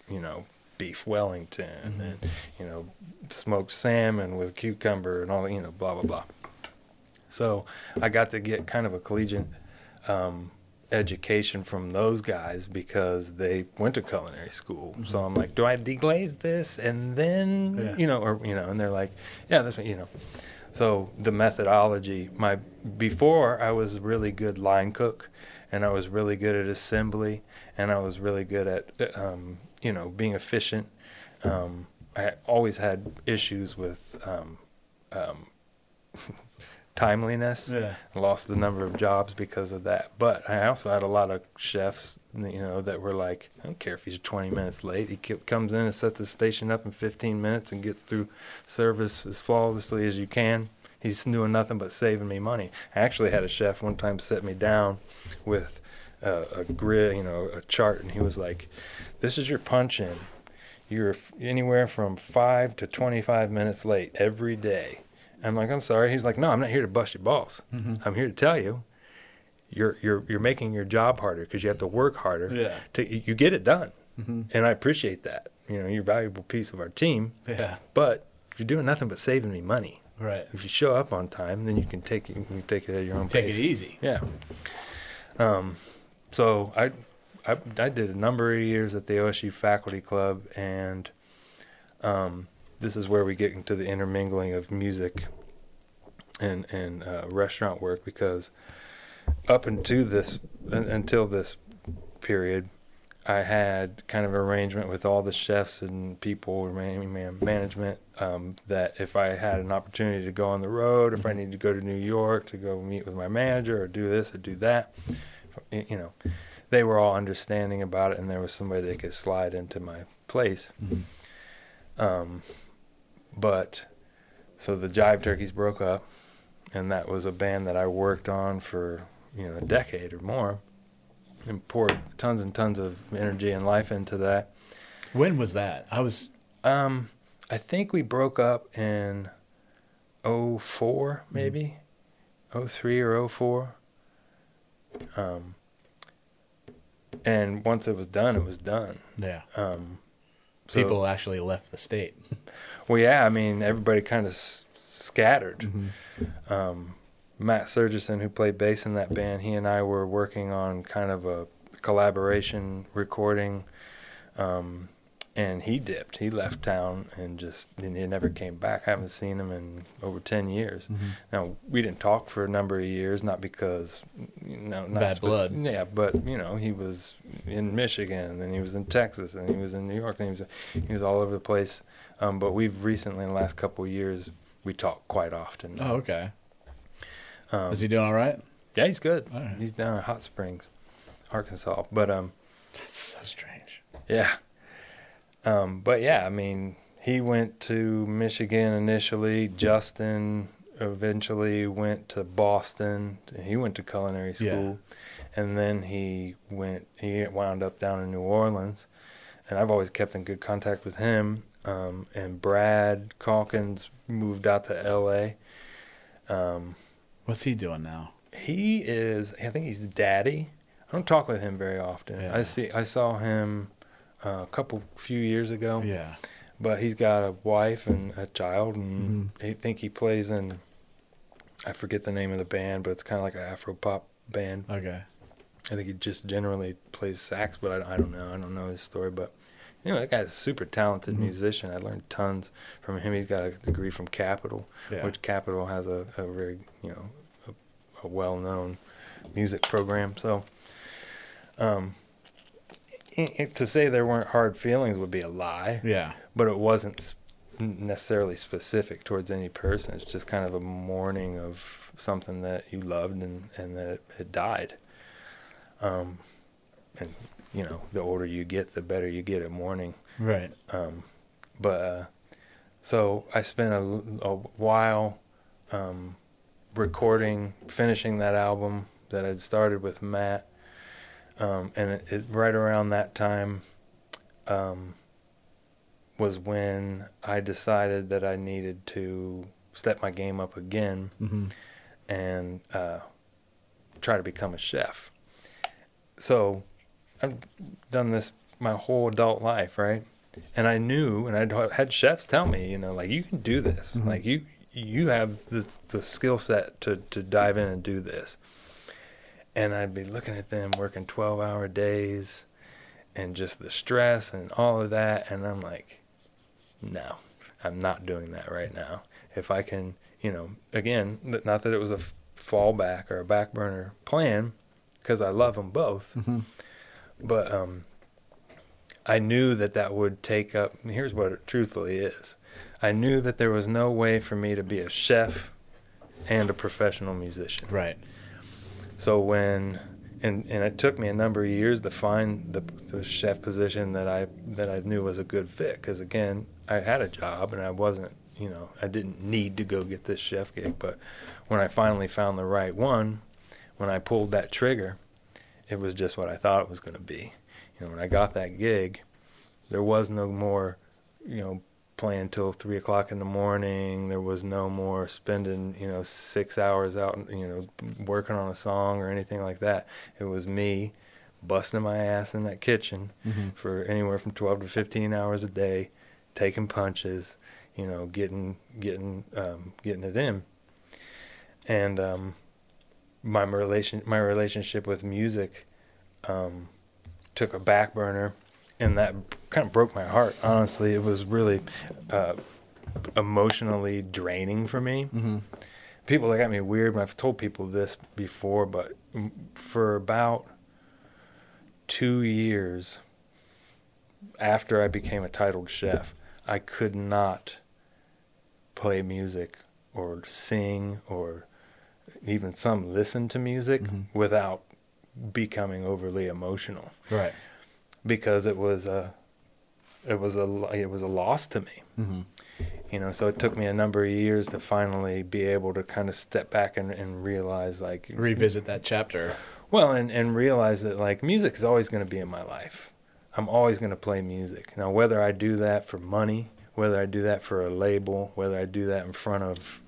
you know, beef Wellington Mhm. and you know smoked salmon with cucumber and all you know blah blah blah. So I got to get kind of a collegiate um, education from those guys because they went to culinary school. So I'm like, do I deglaze this and then Yeah. you know, or you know, and they're like, yeah, that's what you know. So the methodology, my before I was really good line cook, and I was really good at assembly, and I was really good at um, you know being efficient. Um, I always had issues with um, um, [LAUGHS] timeliness. Yeah. I lost the number of jobs because of that. But I also had a lot of chefs, you know, that were like, I don't care if he's 20 minutes late. He comes in and sets the station up in 15 minutes and gets through service as flawlessly as you can. He's doing nothing but saving me money. I actually had a chef one time set me down with uh, a grid, you know, a chart, and he was like, "This is your punch in. You're anywhere from five to 25 minutes late every day." I'm like, "I'm sorry." He's like, "No, I'm not here to bust your balls. Mhm. I'm here to tell you, you're you're you're making your job harder because you have to work harder. Yeah. To you get it done, Mhm. and I appreciate that. You know, you're a valuable piece of our team, Yeah. but you're doing nothing but saving me money. Right. If you show up on time, then you can take it. You can take it at your own Take pace. it easy. Yeah. Um, so I, I I did a number of years at the OSU Faculty Club, and um, this is where we get into the intermingling of music and and uh, restaurant work because up into this until this period, I had kind of arrangement with all the chefs and people, man, man- management, um, that if I had an opportunity to go on the road, if I needed to go to New York to go meet with my manager or do this or do that, you know, they were all understanding about it, and there was somebody they could slide into my place. Mhm. Um, but so the Jive Turkeys broke up, and that was a band that I worked on for you know a decade or more, and poured tons and tons of energy and life into that. When was that? I was. Um, I think we broke up in 04 maybe, 03 or 04. Um, and once it was done, it was done. Yeah. Um, so- People actually left the state. [LAUGHS] Well, yeah, I mean, everybody kind of s- scattered. Mm-hmm. Um, Matt Surgison, who played bass in that band, he and I were working on kind of a collaboration recording. Um, and he dipped. He left town and just and he never came back. I haven't seen him in over ten years. Mhm. Now we didn't talk for a number of years, not because you know not Bad blood. Yeah, but you know he was in Michigan, then he was in Texas, and he was in New York, and he was he was all over the place. Um, but we've recently, in the last couple of years, we talk quite often. Oh, okay. Um, Is he doing all right? yeah, he's good. Right. He's down in Hot Springs, Arkansas. But um, That's so strange. yeah. Um, but yeah, I mean, he went to Michigan initially. Justin eventually went to Boston. He went to culinary Yeah. school, and then he went. He wound up down in New Orleans, and I've always kept in good contact with him. Um, and Brad Calkins moved out to L.A. Um, What's he doing now? he is. I think he's daddy. I don't talk with him very often. Yeah. I see. I saw him uh, a couple few years ago. Yeah. But he's got a wife and a child, and Mhm. I think he plays in. I forget the name of the band, but it's kind of like an Afro pop band. Okay. I think he just generally plays sax, but I, I don't know. I don't know his story, but you know that guy's a super talented Mhm. musician. I learned tons from him. He's got a degree from Capital, Yeah. which Capital has a, a very you know a, a well-known music program. So, um, i- i- to say there weren't hard feelings would be a lie yeah. but it wasn't necessarily specific towards any person. It's just kind of a mourning of something that you loved and, and that it, it died. Um, and you know, the older you get, the better you get at mourning. Right. Um, but uh, so I spent a while um, recording, finishing that album that I'd started with Matt. Um, and it, it, right around that time um, was when I decided that I needed to step my game up again. Mm-hmm. and uh, try to become a chef. So I've done this my whole adult life, right? And I knew, and I'd had chefs tell me, you know, like you can do this, Mhm. like you you have the the skill set to to dive in and do this. And I'd be looking at them working twelve hour days, and just the stress and all of that, and I'm like, no, I'm not doing that right now. If I can, you know, again, not that it was a fallback or a back burner plan, because I love them both, Mm-hmm. but um, I knew that that would take up. Here's what it truthfully is: I knew that there was no way for me to be a chef and a professional musician. Right. So when and and it took me a number of years to find the, the chef position that I that I knew was a good fit because again I had a job and I wasn't you know I didn't need to go get this chef gig but when I finally found the right one when I pulled that trigger it was just what I thought it was going to be you know when I got that gig there was no more you know playing till three o'clock in the morning. There was no more spending, you know, six hours out, you know, working on a song or anything like that. It was me busting my ass in that kitchen Mm-hmm. for anywhere from 12 to 15 hours a day, taking punches, you know, getting, getting, um, getting it in. And, um, my relation, my relationship with music, um, took a back burner and that kind of broke my heart. Honestly, it was really uh, emotionally draining for me. Mm-hmm. People look at me weird when I've told people this before, but for about two years after I became a titled chef, I could not play music or sing or even some listen to music Mhm. without becoming overly emotional Right. because it was a it was a it was a loss to me Mm-hmm. you know so it took me a number of years to finally be able to kind of step back and, and realize like Revisit that chapter. well and, and realize that like music is always going to be in my life i'm always going to play music now whether i do that for money whether i do that for a label whether i do that in front of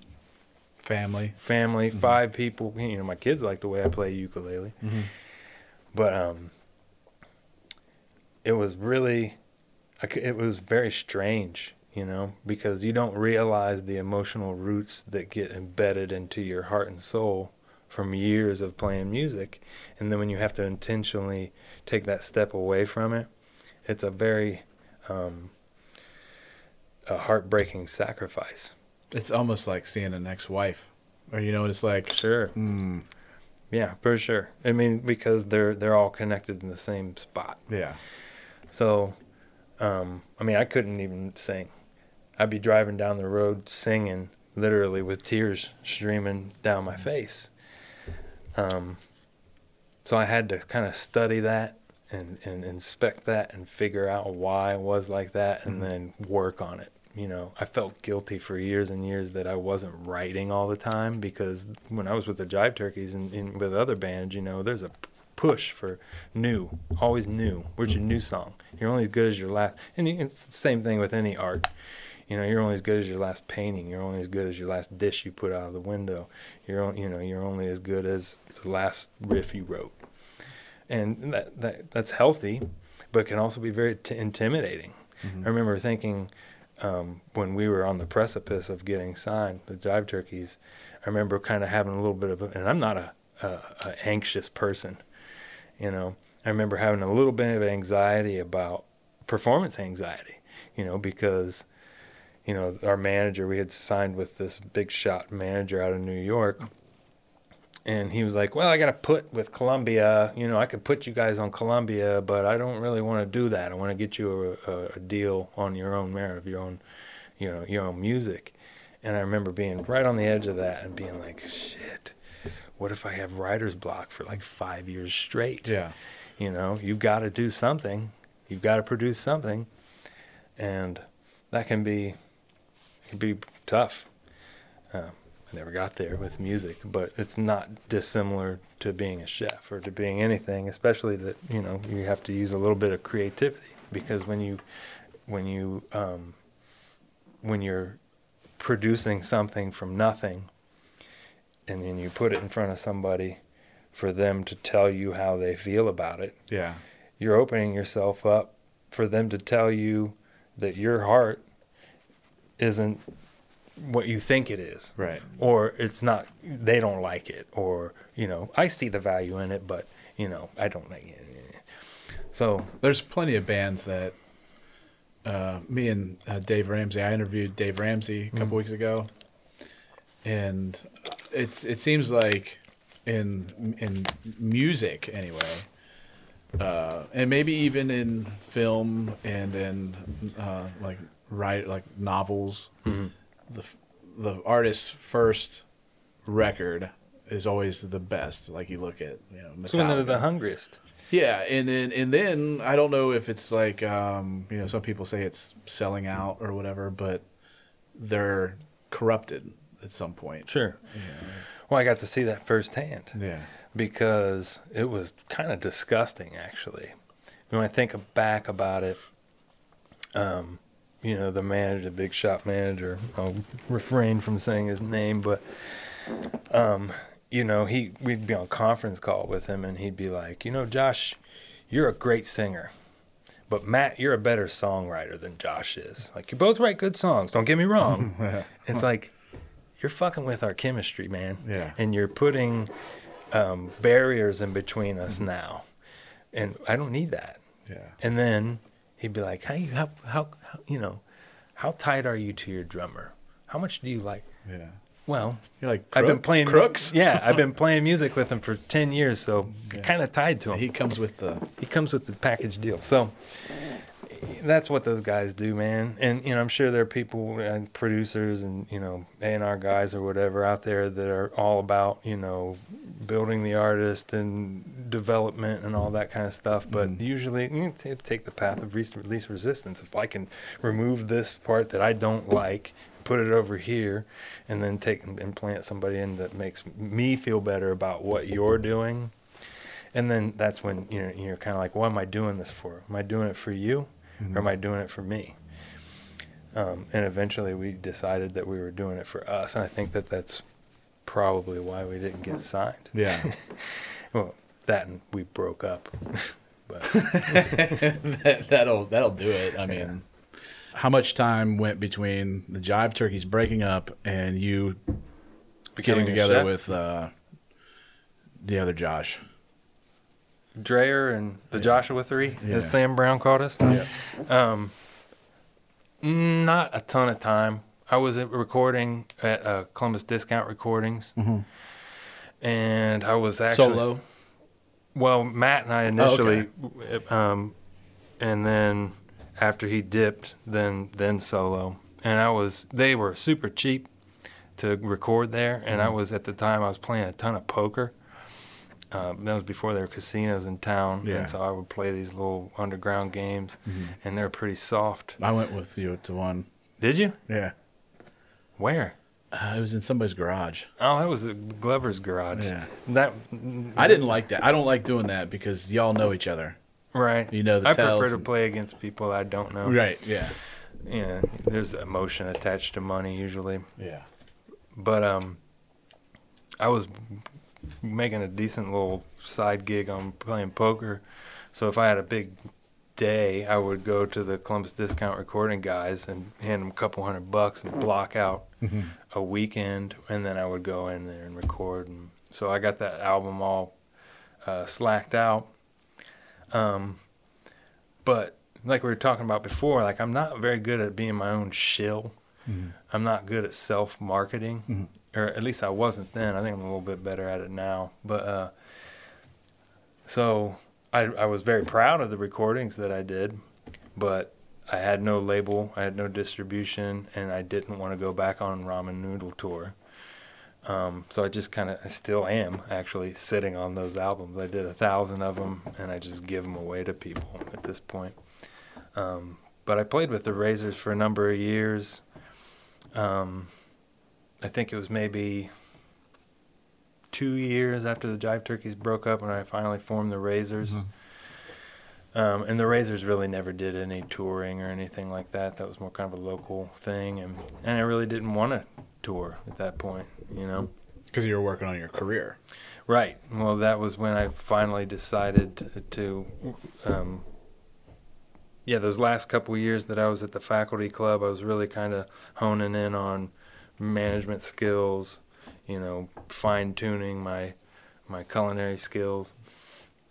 Family. family Mhm. five people you know my kids like the way i play ukulele Mm-hmm. but um it was really It was very strange you know because you don't realize the emotional roots that get embedded into your heart and soul from years of playing music. And then when you have to intentionally take that step away from it it's a very um a heartbreaking sacrifice. It's almost like seeing an ex-wife, or you know, it's like, sure. mm, yeah for sure. I mean because they're they're all connected in the same spot. Yeah, So, um, I mean, I couldn't even sing. I'd be driving down the road singing, literally with tears streaming down my face. Um, so I had to kind of study that and, and inspect that and figure out why I was like that and Mhm. then work on it. You know, I felt guilty for years and years that I wasn't writing all the time because when I was with the Jive Turkeys and, and with other bands, you know, there's a push for new, always new. Where's your new song? You're only as good as your last. And it's the same thing with any art. You know, you're only as good as your last painting. You're only as good as your last dish you put out of the window. You're, on- you know, you're only as good as the last riff you wrote. And that, that that's healthy, but can also be very t- intimidating. Mhm. I remember thinking um, when we were on the precipice of getting signed, the Jive Turkeys. I remember kind of having a little bit of, a, and I'm not a, a, a anxious person, you know. I remember having a little bit of anxiety about performance anxiety, you know, because, you know, our manager, we had signed with this big shot manager out of New York. And he was like, Well, I got to put with Columbia, you know, I could put you guys on Columbia, but I don't really want to do that. I want to get you a, a, a deal on your own merit of your own, you know, your own music. And I remember being right on the edge of that and being like, Shit, what if I have writer's block for like five years straight? yeah, You know, you've got to do something. You've got to produce something, and that can be can be tough. Uh, I never got there with music, but it's not dissimilar to being a chef or to being anything, especially that you know you have to use a little bit of creativity because when you when you um, when you're producing something from nothing and then you put it in front of somebody for them to tell you how they feel about it, Yeah. you're opening yourself up for them to tell you that your heart isn't what you think it is Right. or it's not they don't like it or you know i see the value in it but you know i don't like it so There's plenty of bands that uh, me and uh, Dave Ramsey. I interviewed Dave Ramsey a couple weeks ago, and it's it seems like in in music anyway, uh, and maybe even in film and in uh, like write like novels, the f- the artist's first record is always the best. Like you look at you know so when they're the hungriest. Yeah, and then and then I don't know if it's like um, you know some people say it's selling out or whatever, but they're corrupted at some point. sure. Well i got to see that firsthand. Yeah, because it was kind of disgusting actually. When i think back about it um you know the manager the big shop manager i'll refrain from saying his name but um you know he we'd be on conference call with him and he'd be like you know josh you're a great singer but matt you're a better songwriter than josh is. Like you both write good songs don't get me wrong. [LAUGHS] It's like you're fucking with our chemistry man Yeah. and you're putting um, barriers in between us now and i don't need that yeah, and then he'd be like, "Hey, how, how, how, you know, how tight are you to your drummer? How much do you like?" yeah. Well, You're like I've been playing crooks. [LAUGHS] Yeah, I've been [LAUGHS] playing music with him for ten years, so Yeah. kind of tied to him. He, comes with the he comes with the package deal, so that's what those guys do, man. And you know, I'm sure there are people and producers and you know A and R guys or whatever out there that are all about you know building the artist and development and all that kind of stuff. But Mhm. usually, you t- take the path of least, least resistance. If I can remove this part that I don't like, put it over here, and then take and plant somebody in that makes me feel better about what you're doing. And then that's when you're you're kind of like, what am I doing this for? Am I doing it for you, or am I doing it for me? Um, and eventually, we decided that we were doing it for us, and I think that that's probably why we didn't get signed. yeah. [LAUGHS] Well, that and we broke up. [LAUGHS] but [LAUGHS] that, that'll that'll do it. I mean, how much time went between the Jive Turkeys breaking up and you Becoming getting together with uh, the other Josh? Dreyer and the Yeah. Joshua Three, Yeah. as Sam Brown called us. Yeah. Um, not a ton of time. I was at recording at uh, Columbus Discount Recordings, mm-hmm. and I was actually Solo. Well, Matt and I Oh, initially, um, and then after he dipped, then then solo, and I was they were super cheap to record there, and I Mhm. was at the time I was playing a ton of poker. Um, that was before there were casinos in town, Yeah. and so I would play these little underground games, Mhm. and they're pretty soft. I went with you to one. Did you? Yeah. Where? Uh, it was in somebody's garage. Oh, that was Glover's garage. Yeah. That I didn't like that. I don't like doing that because y'all know each other. Right. You know the I prefer to play against people I don't know. Right. Yeah. Yeah, there's emotion attached to money usually. Yeah. But um I was making a decent little side gig on playing poker. So if I had a big day, I would go to the Columbus Discount Recording guys and hand them a couple hundred bucks and block out a weekend, and then I would go in there and record. And so I got that album all uh, slacked out. Um, but like we were talking about before, like I'm not very good at being my own shill. Mhm. I'm not good at self marketing, Mhm. or at least I wasn't then. I think I'm a little bit better at it now. But uh, so I, I was very proud of the recordings that I did, but I had no label, I had no distribution, and I didn't want to go back on Ramen Noodle Tour. Um, so I just kind of, I still am actually sitting on those albums. I did a thousand of them, and I just give them away to people at this point. Um, but I played with the Razors for a number of years. Um, I think it was maybe two years after the Jive Turkeys broke up when I finally formed the Razors. Mhm. Um, and the Razors really never did any touring or anything like that. That was more kind of a local thing, and and I really didn't want to tour at that point, you know. Because you were working on your career. Right. Well, that was when I finally decided to, um, yeah, those last couple years that I was at the faculty club, I was really kind of honing in on management skills, you know, fine tuning my my culinary skills,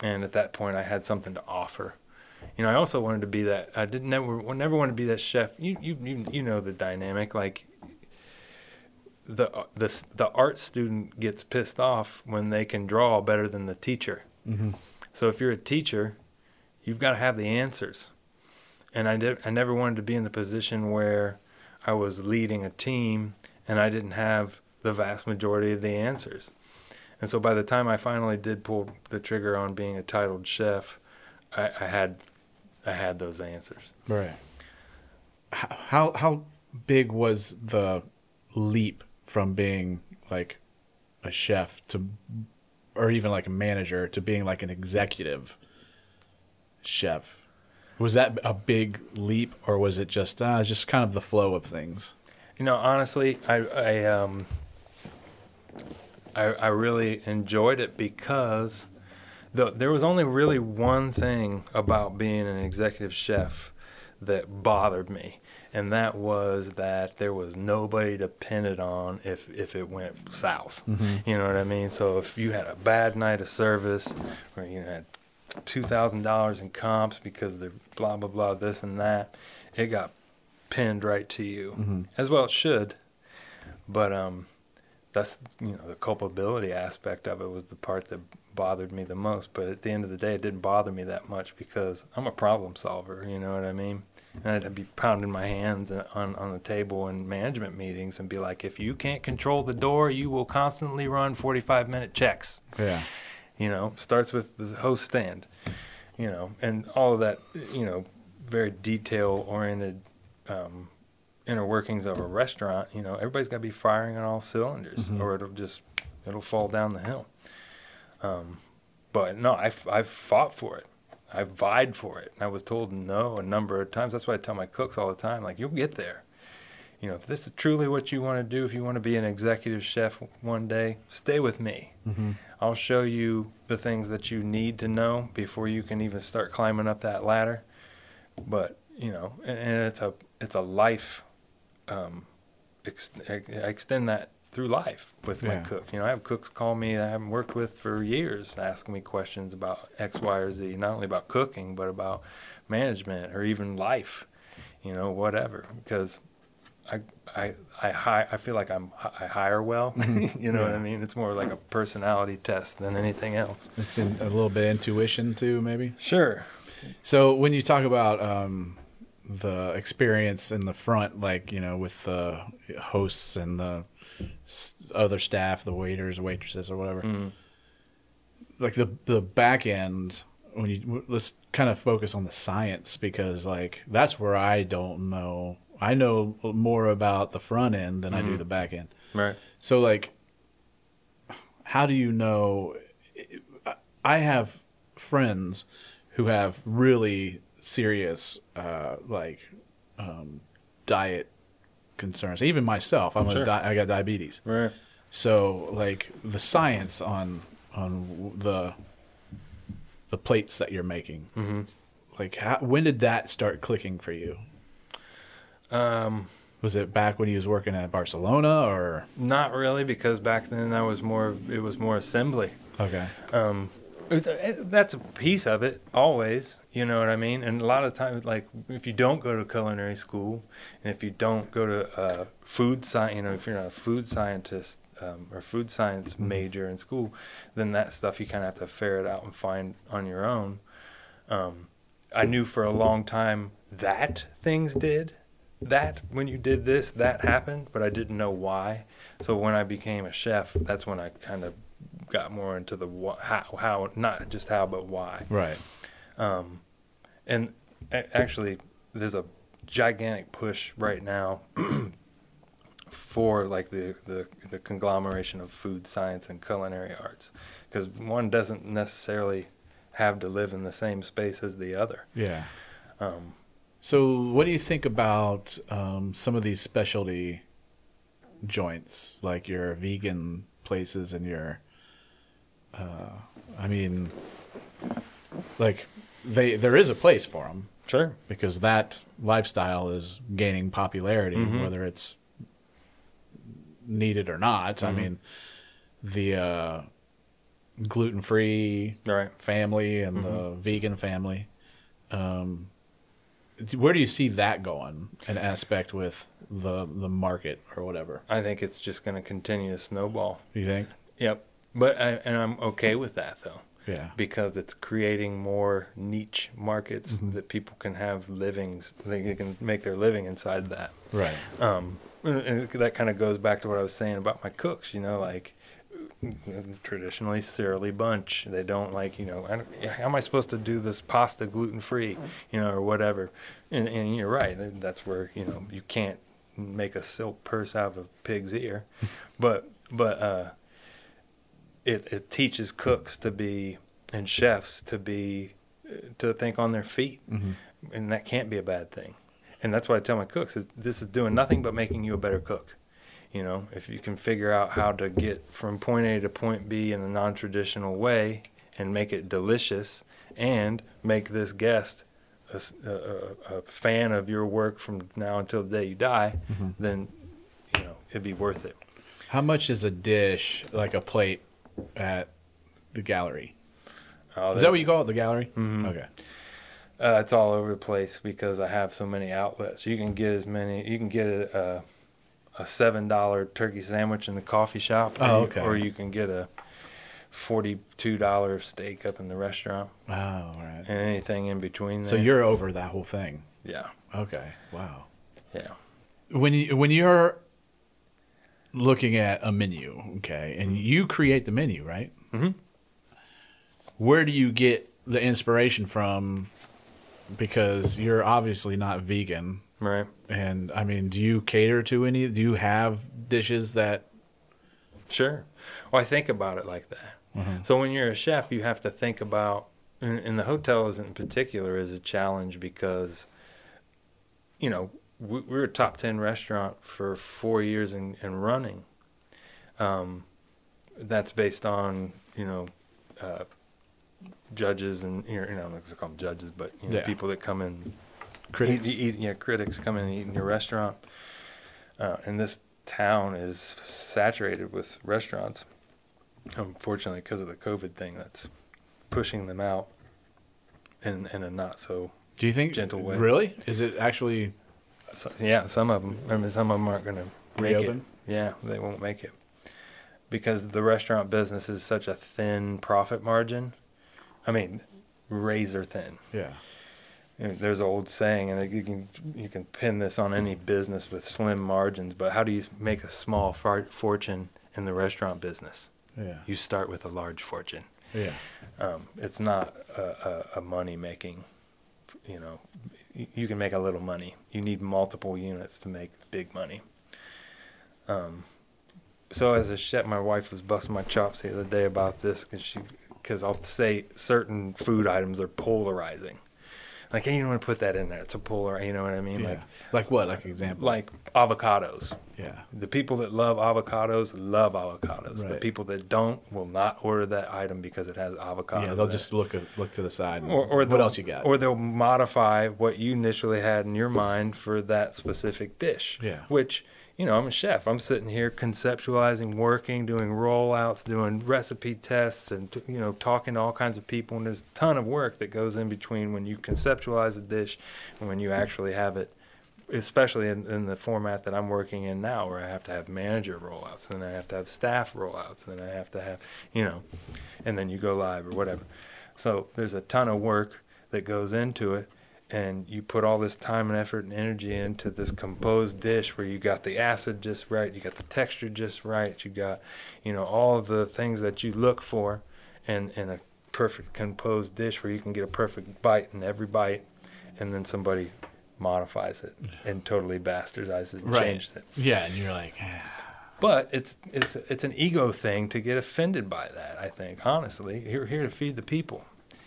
and at that point, I had something to offer. You know, I also wanted to be that. I didn't never never want to be that chef. You you you, you know the dynamic. Like the the the art student gets pissed off when they can draw better than the teacher. Mm-hmm. So if you're a teacher, you've got to have the answers. And I I never wanted to be in the position where I was leading a team and I didn't have the vast majority of the answers. And so by the time I finally did pull the trigger on being a titled chef, I, I had I had those answers. Right. How how big was the leap from being like a chef to, or even like a manager to being like an executive chef? Was that a big leap, or was it just uh, just kind of the flow of things? You know, honestly, I I um I I really enjoyed it because the, there was only really one thing about being an executive chef that bothered me, and that was that there was nobody to pin it on if if it went south. You know what I mean? So if you had a bad night of service, or you had two thousand dollars in comps because they're blah blah blah this and that, it got pinned right to you, as well it should. But um, that's you know the culpability aspect of it was the part that bothered me the most. But at the end of the day, it didn't bother me that much because I'm a problem solver. You know what I mean? And I'd be pounding my hands on on the table in management meetings and be like, if you can't control the door, you will constantly run 45 minute checks. Yeah. You know, starts with the host stand. You know, and all of that. You know, very detail oriented. Um, inner workings of a restaurant, you know, everybody's got to be firing on all cylinders, Mhm. or it'll just it'll fall down the hill. Um, but no, I I fought for it. I vied for it. And I was told no a number of times. That's why I tell my cooks all the time, like you'll get there. You know, if this is truly what you want to do, if you want to be an executive chef one day, stay with me. Mm-hmm. I'll show you the things that you need to know before you can even start climbing up that ladder. But you know, and, and it's a it's a life. Um, ex- I extend that through life with my Yeah. cook. You know, I have cooks call me that I haven't worked with for years, asking me questions about X, Y, or Z. Not only about cooking, but about management or even life. You know, whatever. Because I I I hi- I feel like I'm I hire well. [LAUGHS] you know what I mean? It's more like a personality test than anything else. It's in a little bit intuition too, maybe. Sure. So when you talk about um, the experience in the front, like you know, with the hosts and the other staff, the waiters, waitresses, or whatever, Mm. like the the back end. When you let's kind of focus on the science because like that's where I don't know. I know more about the front end than I do Mhm. the back end. Right. So like, how do you know? I have friends who have really serious uh, like um, diet concerns. Even myself, I'm Sure. a di- I got diabetes. Right. So like the science on on the the plates that you're making, hmm like how, when did that start clicking for you? Um, Was it back when he was working at Barcelona or not really, because back then I was more. It was more assembly. okay? Um, it's- it- that's a piece of it always. You know what I mean? And a lot of times, like if you don't go to culinary school, and if you don't go to uh, food science, you know, if you're not a food scientist um, or food science Mhm. major in school, then that stuff you kind of have to ferret out and find on your own. Um, I knew for a long time that things did that when you did this that happened, but I didn't know why. So when I became a chef, that's when I kind of got more into the wh- how, how not just how but why. Right. Um, and a- actually, there's a gigantic push right now [CLEARS THROAT] for like the, the the conglomeration of food science and culinary arts, because one doesn't necessarily have to live in the same space as the other. Yeah. Um, So, what do you think about um, some of these specialty joints, like your vegan places and you're, uh, I mean, like they there is a place for them Sure. because that lifestyle is gaining popularity, Mm-hmm. whether it's needed or not. I Mm-hmm. mean, the uh, gluten free Right. family and the Mm-hmm. vegan family. Um, where do you see that going? An aspect with the the market or whatever. I think it's just going to continue to snowball. You think? Yep. But I, and I'm okay with that though. Yeah. because it's creating more niche markets Mm-hmm. that people can have livings they can make their living inside that Right. um that kind of goes back to what i was saying about my cooks you know like traditionally Surly bunch. They don't like you know I don't, how am i supposed to do this pasta gluten free you know or whatever? And, and you're right that's where you know you can't make a silk purse out of a pig's ear. [LAUGHS] But but uh it, it teaches cooks to be and chefs to be to think on their feet. Mhm. and that can't be a bad thing. And that's why i tell my cooks is this is doing nothing but making you a better cook you know if you can figure out how to get from point a to point b in a non-traditional way and make it delicious and make this guest a fan of your work from now until the day you die Mhm. then you know it'd be worth it How much is a dish like a plate at the gallery? Oh, Is that what you call it? The gallery? Mhm. Okay. Uh, it's all over the place because I have so many outlets. You can get as many. You can get a a, seven dollar turkey sandwich in the coffee shop. Or Oh, you- okay. or you can get a forty two dollar steak up in the restaurant, Oh, right. and anything in between. So you're over that whole thing. yeah Okay. Wow. yeah When you when you're looking at a menu, okay, and you create the menu, right? Mhm. Where do you get the inspiration from? Because you're obviously not vegan, right. and I mean, do you cater to any? Do you have dishes that? Sure. Well, I think about it like that. Mhm. So when you're a chef, you have to think about, and, and the hotels in particular is a challenge because, you know, we, we were a top 10 restaurant for four years and, and running. Um, that's based on, you know, uh, judges and, you know, I'm not going to call them judges, but, you know, Yeah. people that come in Critics. Eat, eat, yeah, critics come in and eat in your restaurant. Uh, and this town is saturated with restaurants. Unfortunately, because of the COVID thing, that's pushing them out in in a not so. Do you think gentle way. Really? Is it actually so yeah, some of them. I mean, some of them aren't going to make reopen? it. Yeah, they won't make it because the restaurant business is such a thin profit margin. I mean, razor thin. Yeah. There's an old saying, and you can you can pin this on any business with slim margins. But how do you make a small fortune in the restaurant business? Yeah. You start with a large fortune. Yeah. Um, it's not a, a, a money making. You know, you can make a little money. You need multiple units to make big money. Um, so as a chef, my wife was busting my chops the other day about this because she because I'll say certain food items are polarizing. Like, you don't want to put that in there. It's a polar. You know what I mean? yeah. Like, Like what? Like example? like avocados. yeah. The people that love avocados love avocados. The people that don't will not order that item because it has avocados. Yeah, they'll in it. just look look to the side. and- or, or what else you got? Or they'll modify what you initially had in your mind for that specific dish. Yeah. Which, you know, I'm a chef. I'm sitting here conceptualizing, working, doing rollouts, doing recipe tests, and you know, talking to all kinds of people. And there's a ton of work that goes in between when you conceptualize a dish and when you actually have it. Especially in, in the format that I'm working in now, where I have to have manager rollouts, and then I have to have staff rollouts, and then I have to have, you know, and then you go live or whatever. So there's a ton of work that goes into it, and you put all this time and effort and energy into this composed dish where you got the acid just right, you got the texture just right, you got, you know, all of the things that you look for, and in a perfect composed dish where you can get a perfect bite in every bite, and then somebody modifies it and totally bastardizes it and Right. changes it. yeah, and you're like, "Ah." But it's it's it's an ego thing to get offended by that. I think honestly, you're here to feed the people,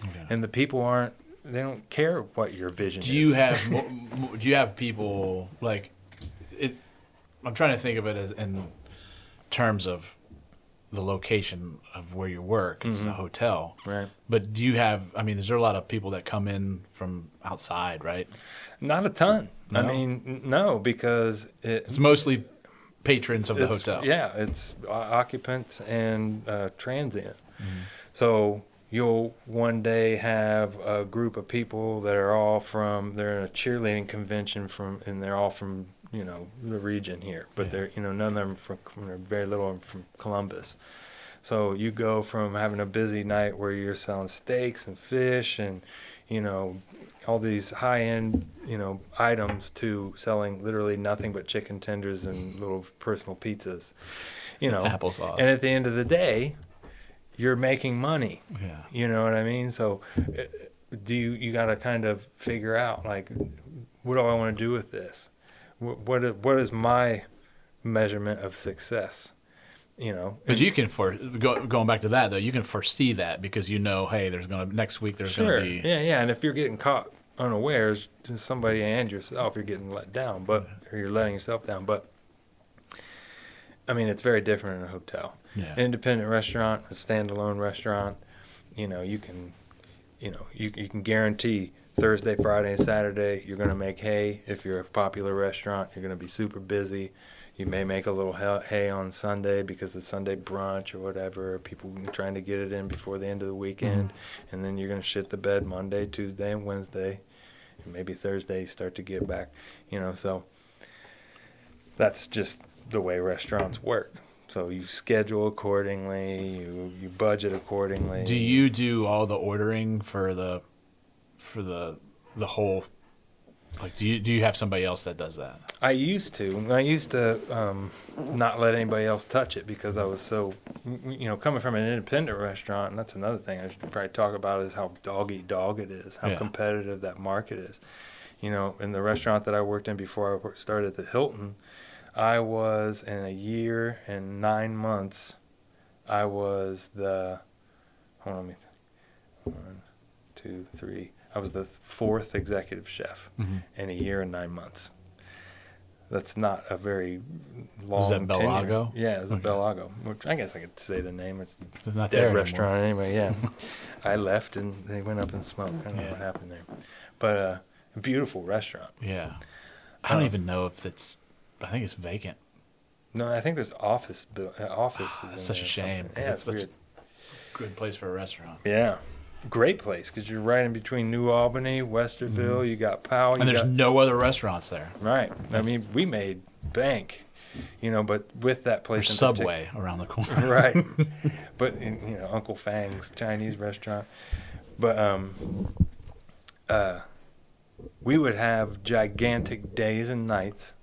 Okay. and the people aren't. They don't care what your vision do is. you have [LAUGHS] do you have people like it? I'm trying to think of it as in terms of the location of where you work. It's a hotel. Right. But do you have? I mean, is there a lot of people that come in from outside? Right. Not a ton. I mean, no, because it, It's mostly patrons of the hotel. Yeah, it's occupants and uh, transient. Mm-hmm. So you'll one day have a group of people that are all from they're in a cheerleading convention from and they're all from you know the region here, but Yeah. they're you know none of them from from- very little of them from Columbus. So you go from having a busy night where you're selling steaks and fish and you know all these high end you know items to selling literally nothing but chicken tenders and little personal pizzas. You know, Applesauce. and at the end of the day, you're making money. yeah. You know what I mean? So, uh, do you you got to kind of figure out like, what do I want to do with this? What what is, what is my measurement of success? You know, But you can for go, going back to that though, you can foresee that because you know, hey, there's gonna next week there's sure, gonna be yeah, yeah. And if you're getting caught unawares, somebody and yourself, you're getting let down, but or you're letting yourself down. But I mean, it's very different in a hotel. yeah. independent restaurant, a standalone restaurant, you know, you can, you know, you you can guarantee Thursday, Friday, and Saturday you're going to make hay. If you're a popular restaurant, you're going to be super busy. You may make a little hay- on Sunday because it's Sunday brunch or whatever. People trying to get it in before the end of the weekend, mm-hmm. and then you're going to shit the bed Monday, Tuesday, and Wednesday, and maybe Thursday you start to get back. You know, so that's just the way restaurants work. So you schedule accordingly, you you budget accordingly. Do you do all the ordering for the for the the whole like do you do you have somebody else that does that? I used to. I used to um, not let anybody else touch it because I was so, you know, coming from an independent restaurant. And that's another thing I should probably talk about is how dog eat dog it is, how Yeah. competitive that market is. You know, in the restaurant that I worked in before I started at the Hilton, I was in a year and nine months. I was the, hold on, let me, th- one, two, three. I was the fourth executive chef in a year and nine months. That's not a very long. Was that tenure. Bellagio? Yeah, it was a Okay. Bellagio, which I guess I could say the name. It's not dead there anymore. restaurant anyway. Yeah, [LAUGHS] I left and they went up in smoke. I don't know what happened there, but uh, a beautiful restaurant. Yeah. I don't Um, even know if it's I think it's vacant. No, I think there's office bu- uh, offices. Ah, in that's such there a or shame, something. 'cause Yeah, it's such a- Good place for a restaurant. Yeah, great place because you're right in between New Albany, Westerville. You got Powell. You Mm-hmm. And there's got, no other restaurants there. right. I That's- mean, we made bank, you know, but with that place There's in partic- Subway around the corner. [LAUGHS] right. [LAUGHS] But in, you know, Uncle Fang's Chinese restaurant. But um, uh, we would have gigantic days and nights.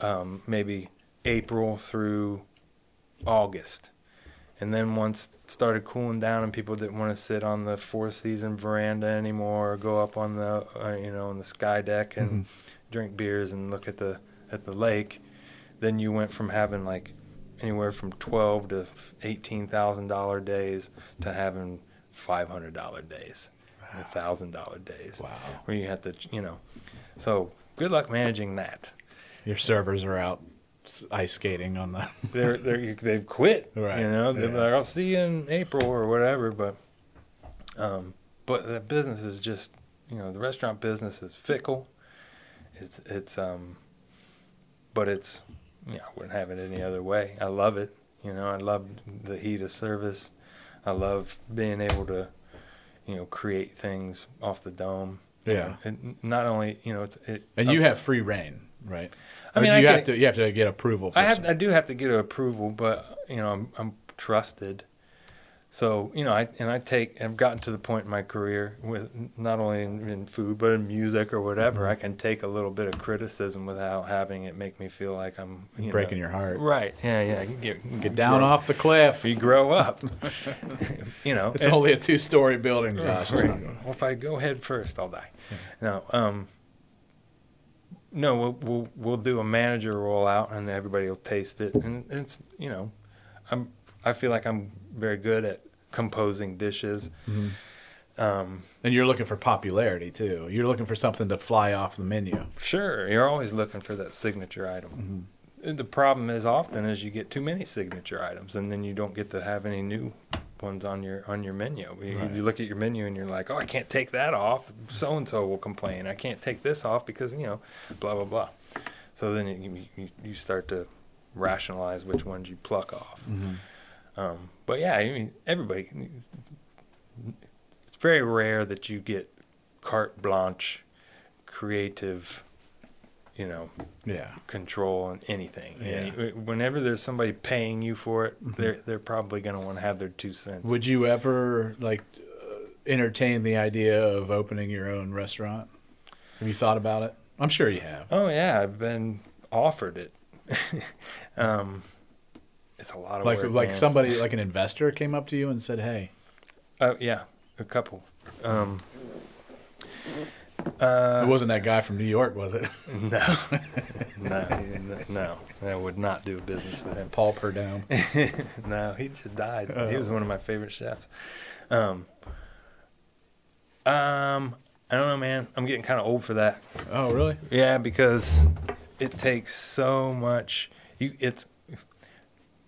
Um, maybe April through August, and then once it started cooling down and people didn't want to sit on the Four Season veranda anymore, or go up on the uh, you know on the sky deck and Mhm. drink beers and look at the at the lake, then you went from having like anywhere from twelve to eighteen thousand dollar days to having five hundred dollar days, a thousand dollar days, Wow. where you have to you know. So good luck managing that. Your servers are out ice skating on the [LAUGHS] They're they're they've quit. Right, You know they're yeah. like I'll see you in April or whatever, but um, but the business is just you know the restaurant business is fickle. It's it's um, but it's yeah I wouldn't have it any other way. I love it. You know I love the heat of service. I love being able to you know create things off the dome. You Yeah. know, and not only you know it's it. And you have free reign, right? I Or mean, I you can- have to you have to get approval. I have some- I do have to get approval, but you know I'm I'm trusted. So you know I and I take I've gotten to the point in my career with not only in, in food but in music or whatever Mm-hmm. I can take a little bit of criticism without having it make me feel like I'm you breaking know, your heart. Right? Yeah, yeah. You get you Get down grow- off the cliff. You grow up. [LAUGHS] you know. It's and- only a two-story building, Josh. Right. Well, if I go head first, I'll die. No, um, no, we'll, we'll we'll do a manager rollout, and everybody will taste it, and it's you know, I'm I feel like I'm very good at composing dishes. Mhm. Um, And you're looking for popularity too. You're looking for something to fly off the menu. sure, you're always looking for that signature item. the problem is often is you get too many signature items, and then you don't get to have any new ones on your on your menu. You, Right. you look at your menu and you're like, oh, I can't take that off. So and so will complain. I can't take this off because you know, blah blah blah. So then you you, you start to rationalize which ones you pluck off. Um, but yeah, I mean, everybody. It's very rare that you get carte blanche, creative, you know, Yeah. control on anything. Yeah. And whenever there's somebody paying you for it, they're they're probably going to want to have their two cents. Would you ever like uh, entertain the idea of opening your own restaurant? Have you thought about it? I'm sure you have. oh yeah, I've been offered it. [LAUGHS] um, it's a lot of Like work. like man. somebody like an investor came up to you and said, "Hey, Uh, yeah, a couple. Um, uh, it wasn't that guy from New York, was it? [LAUGHS] [LAUGHS] No, no, no. I would not do business with him. Paul Prudhomme." [LAUGHS] no, he just died. Oh. He was one of my favorite chefs. Um, um, I don't know, man. I'm getting kind of old for that. Oh, really? Yeah, because it takes so much. You, it's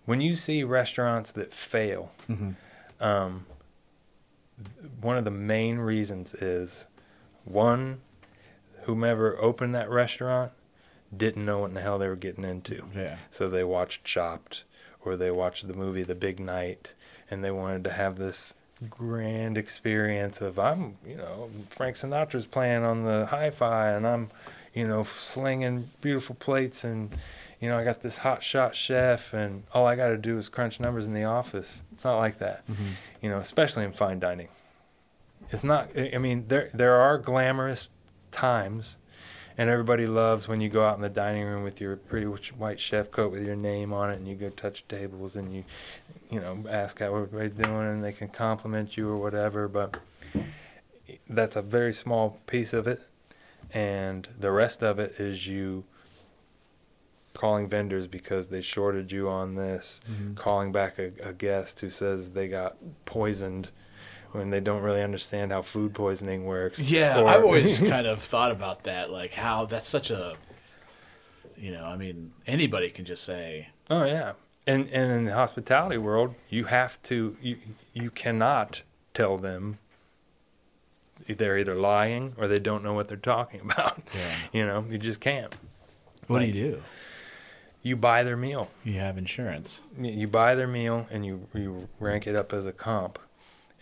when you see restaurants that fail. Mm-hmm. Um, one of the main reasons is one, whomever opened that restaurant didn't know what in the hell they were getting into. Yeah. So they watched Chopped or they watched the movie The Big Night and they wanted to have this grand experience of I'm, you know, Frank Sinatra's playing on the hi-fi and I'm, you know, slinging beautiful plates and you know, I got this hot shot chef and all I got to do is crunch numbers in the office. It's not like that. Mm-hmm. You know, especially in fine dining. It's not I mean, there there are glamorous times and everybody loves when you go out in the dining room with your pretty white chef coat with your name on it, and you go touch tables and you, you know, ask how everybody's doing, and they can compliment you or whatever. But that's a very small piece of it, and the rest of it is you calling vendors because they shorted you on this, Mhm. calling back a, a guest who says they got poisoned when they don't really understand how food poisoning works. Yeah, Or- I've always [LAUGHS] kind of thought about that, like how that's such a, you know, I mean, anybody can just say, Oh yeah, and and in the hospitality world, you have to you you cannot tell them they're either lying or they don't know what they're talking [LAUGHS] about. Yeah. You know, you just can't. "What Like- do you do? You buy their meal. You have insurance." You- You buy their meal and you you rank it up as a comp,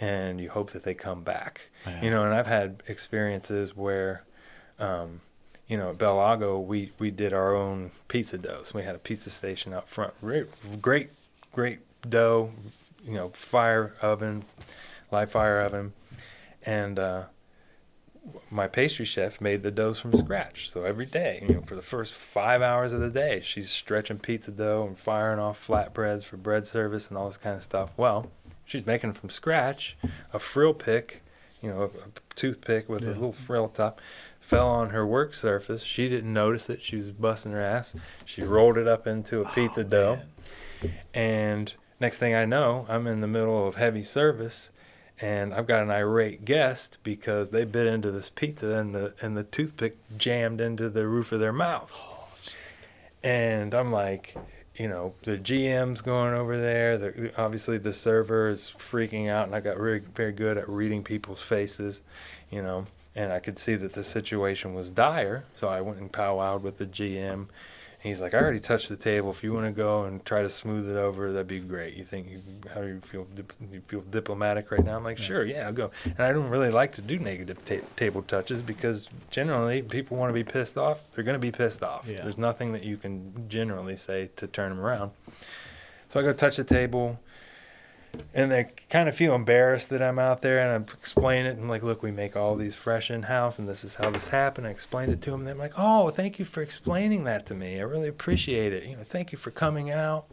and you hope that they come back. Yeah. You know, and I've had experiences where, um, you know, at Belago, we we did our own pizza doughs. We had a pizza station out front. Re- Great, great dough. You know, fire oven, live fire oven, and uh, my pastry chef made the doughs from scratch. So every day, you know, for the first five hours of the day, she's stretching pizza dough and firing off flatbreads for bread service and all this kind of stuff. Well, she's making from scratch a frill pick, you know, a, a toothpick with a little frill top, fell on her work surface. She didn't notice it. She was busting her ass. She rolled it up into a pizza Oh, dough. man. And next thing I know, I'm in the middle of heavy service and I've got an irate guest because they bit into this pizza and the and the toothpick jammed into the roof of their mouth. Oh, and I'm like, you know, the GM's going over there. The, obviously, the server is freaking out, and I got very, very good at reading people's faces, you know. And I could see that the situation was dire, so I went and powwowed with the GM. He's like, I already touched the table. If you want to go and try to smooth it over, that'd be great. You think? You, how do you feel? You feel diplomatic right now? I'm like, sure, yeah, I'll go. And I don't really like to do negative ta- table touches because generally people want to be pissed off. They're going to be pissed off. Yeah. There's nothing that you can generally say to turn them around. So I go touch the table, and they kind of feel embarrassed that I'm out there, and I explain it. I'm like, look, we make all these fresh in house, and this is how this happened. I explained it to them, and they're like, oh, thank you for explaining that to me. I really appreciate it. You know, thank you for coming out.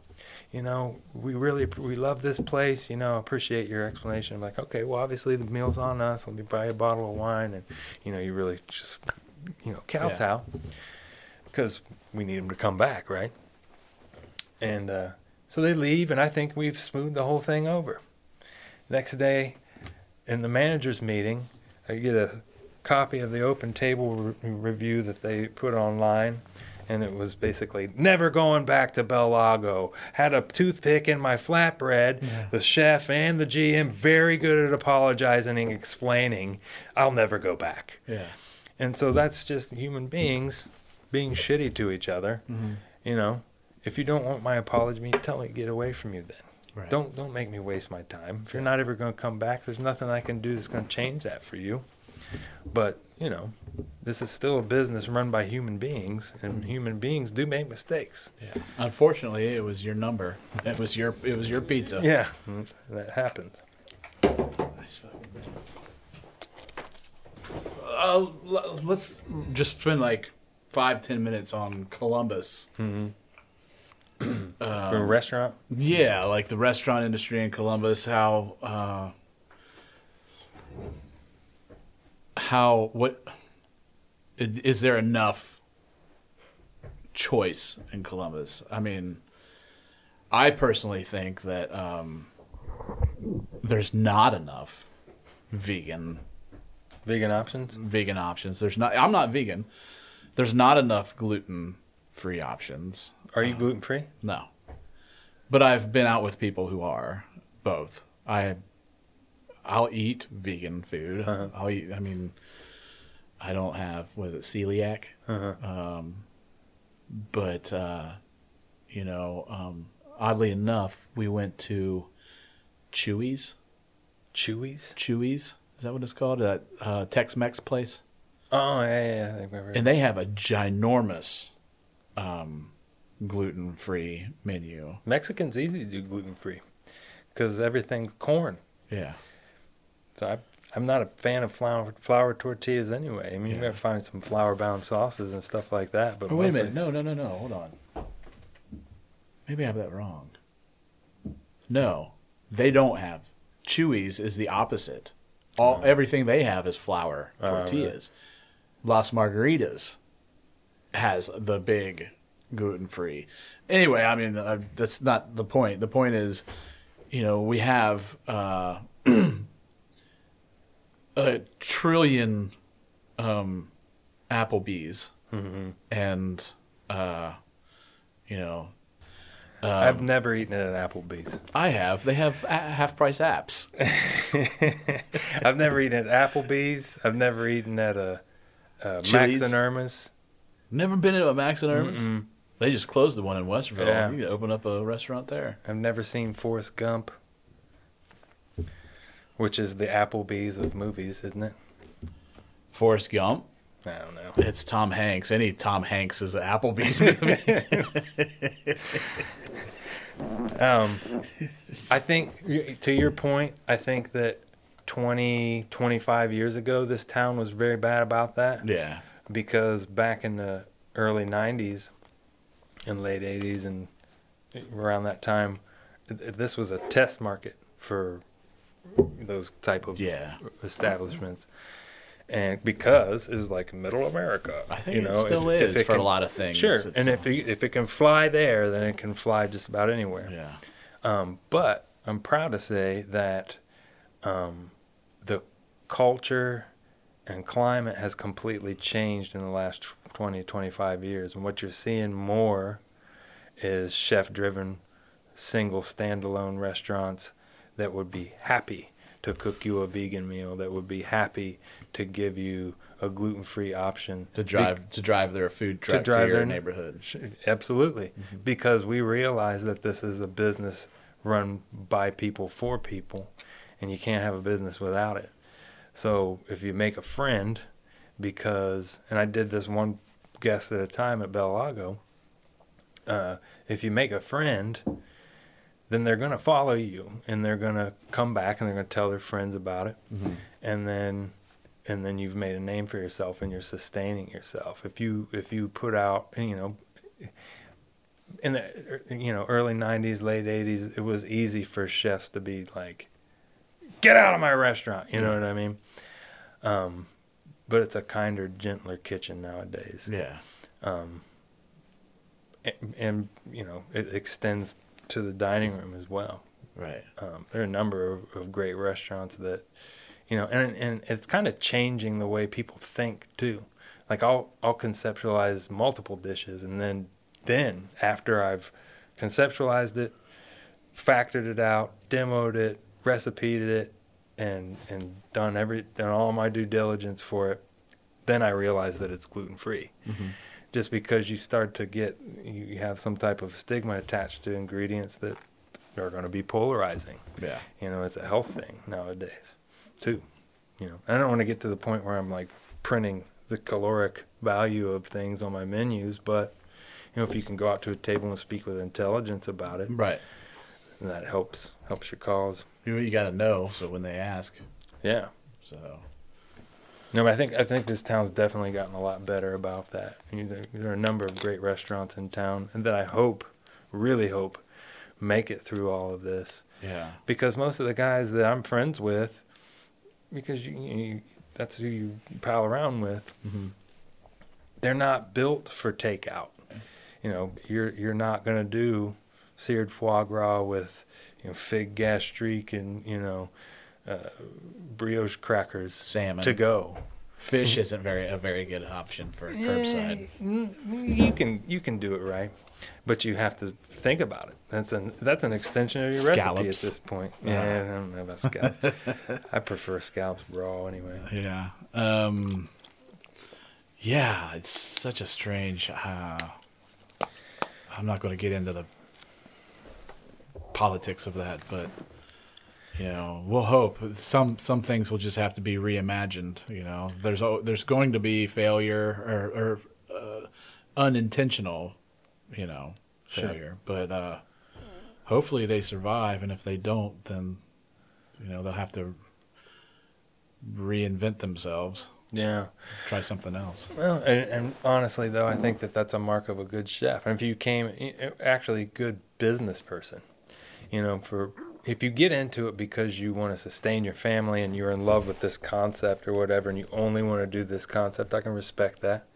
You know, we really we love this place. You know, appreciate your explanation. I'm like, okay, well, obviously the meal's on us. Let me buy you a bottle of wine, and you know, you really just you know kowtow because we need them to come back, right? And uh, so they leave, and I think we've smoothed the whole thing over. Next day, in the manager's meeting, I get a copy of the OpenTable re- review that they put online, and it was basically never going back to Belago. Had a toothpick in my flatbread. The chef and the GM very good at apologizing and explaining, "I'll never go back." Yeah. And so that's just human beings being shitty to each other. Mm-hmm. You know, if you don't want my apology, tell me to get away from you then. Right. Don't don't make me waste my time. If you're not ever going to come back, there's nothing I can do that's going to change that for you. But, you know, this is still a business run by human beings and human beings do make mistakes. Yeah. Unfortunately, it was your number. It was your it was your pizza. Yeah, that happens. Uh, let's just spend like five ten minutes on Columbus. Mhm. Um, From a restaurant? Yeah, like the restaurant industry in Columbus, how uh, how what is, is there enough choice in Columbus? I mean, I personally think that um, there's not enough vegan Vegan options? vegan options. There's not. I'm not vegan. There's not enough gluten free options. Are you gluten free? No. But I've been out with people who are both. I I'll eat vegan food. Uh-huh. I'll eat I mean I don't have was it celiac? Uh-huh. Um but uh you know, um oddly enough, we went to Chuy's. Chuy's? Chuy's, is that what it's called? That uh Tex-Mex place? Oh, yeah, yeah, yeah. I remember. And they have a ginormous um gluten-free menu. Mexican's easy to do gluten free because everything's corn. Yeah. So I, I'm not a fan of flour flour tortillas anyway. I mean, you Yeah. gotta find some flour bound sauces and stuff like that. But Oh, wait a minute. No, no, no, no. Hold on. Maybe I have that wrong. No, they don't have. Chuy's is the opposite. All oh. everything they have is flour Oh, really? tortillas. Las Margaritas has the big gluten free. Anyway, I mean uh, that's not the point. The point is, you know, we have uh, [CLEARS THROAT] a trillion um, Applebee's Mhm. and uh, you know, um, I've never eaten at an Applebee's. I have. They have a- half price apps. [LAUGHS] I've never eaten at Applebee's. I've never eaten at a, a Max and Erma's. Never been to a Max and Erma's. Mm-mm. They just closed the one in Westerville. Yeah. You could open up a restaurant there. I've never seen Forrest Gump, which is the Applebee's of movies, isn't it? Forrest Gump. I don't know. It's Tom Hanks. Any Tom Hanks is an Applebee's [LAUGHS] movie. Um, I think, to your point, I think that 20, 25 years ago, this town was very bad about that yeah. because back in the early 90s and late 80s and around that time, this was a test market for those type of Yeah. establishments. And because it was like middle America, I think you it still if- is if it for can- a lot of things. Sure, and if it, if it can fly there, then it can fly just about anywhere. yeah. Um, but I'm proud to say that um, the culture and climate has completely changed in the last 20, 25 years. And what you're seeing more is chef driven, single, standalone restaurants that would be happy to cook you a vegan meal, that would be happy to give you a gluten free option. To Be- drive to drive their food truck to, drive your their- neighborhood. Absolutely. Mm-hmm. Because we realize that this is a business run by people for people, and you can't have a business without it. So if you make a friend, because, and I did this one guest at a time at Belago, uh, if you make a friend, then they're going to follow you and they're going to come back and they're going to tell their friends about it Mm-hmm. and then and then you've made a name for yourself and you're sustaining yourself if you if you put out you know in the you know early 90s late 80s it was easy for chefs to be like get out of my restaurant you know what i mean um but it's a kinder gentler kitchen nowadays Yeah. um and, and you know it extends to the dining room as well Right. um, there are a number of, of great restaurants that, you know, and and it's kind of changing the way people think too. Like I'll I'll conceptualize multiple dishes, and then then after I've conceptualized it, factored it out, demoed it, recipeed it, and and done every done all my due diligence for it, then I realize that it's gluten free. Mm-hmm. Just because you start to get you have some type of stigma attached to ingredients that are going to be polarizing. Yeah. You know, it's a health thing nowadays, too. You know, I don't want to get to the point where I'm like printing the caloric value of things on my menus, but you know, if you can go out to a table and speak with intelligence about it, Right. that helps helps your cause. You, you got to know so when they ask. Yeah. So No, but I think I think this town's definitely gotten a lot better about that. I mean, there, there are a number of great restaurants in town, and that I hope, really hope, make it through all of this. yeah. because most of the guys that I'm friends with, because you, you that's who you pal around with, Mm-hmm. they're not built for takeout. You know, you're you're not gonna do seared foie gras with you know fig gastrique and you know uh, brioche crackers Salmon. to go. Fish isn't very a very good option for a curbside. Mm, You can you can do it right, but you have to think about it. That's an that's an extension of your recipe at this point. Yeah. Yeah, I don't know about scallops. [LAUGHS] I prefer scallops raw anyway. Yeah. Um, yeah, it's such a strange. Uh, I'm not going to get into the politics of that, but you know, we'll hope some some things will just have to be reimagined. You know, there's there's going to be failure or, or uh, unintentional, you know, Sure. failure, but uh, hopefully they survive, and if they don't, then you know they'll have to reinvent themselves Yeah. try something else. Well, and, and honestly, though, I think that that's a mark of a good chef. And if you came, actually, good business person, you know, for if you get into it because you want to sustain your family and you're in love with this concept or whatever, and you only want to do this concept, I can respect that.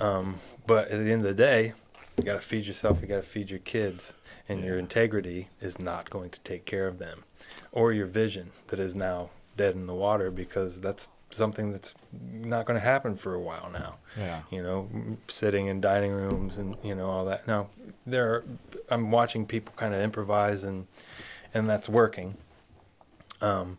Um, but at the end of the day, you got to feed yourself, you got to feed your kids, and your integrity is not going to take care of them, or your vision that is now dead in the water because that's something that's not going to happen for a while now Yeah. you know, sitting in dining rooms and you know all that. Now, there, are, I'm watching people kind of improvise and and that's working. Um,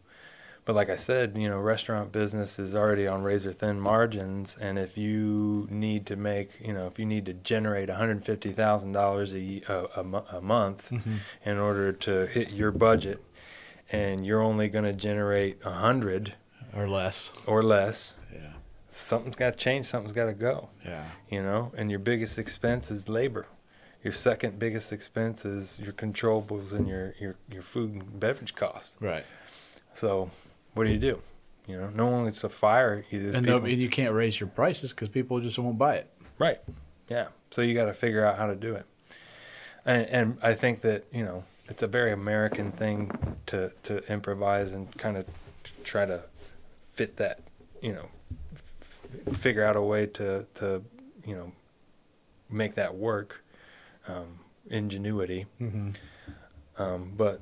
but like I said, you know, restaurant business is already on razor thin margins, and if you need to make, you know, if you need to generate 150 thousand dollars a, a, a a month Mm-hmm. in order to hit your budget, and you're only going to generate a hundred Or less. or less, Yeah. something's got to change. Something's got to go Yeah. you know, and your biggest expense is labor. Your second biggest expense is your controllables and your, your, your food and beverage cost Right. So, what do you do? You know, no one wants to fire you. And, no, people. and you can't raise your prices because people just won't buy it. right? Yeah. So you got to figure out how to do it. And and I think that you know it's a very American thing to to improvise and kind of try to fit that. You know, f- figure out a way to to you know make that work. Um, ingenuity. Mm-hmm. Um, but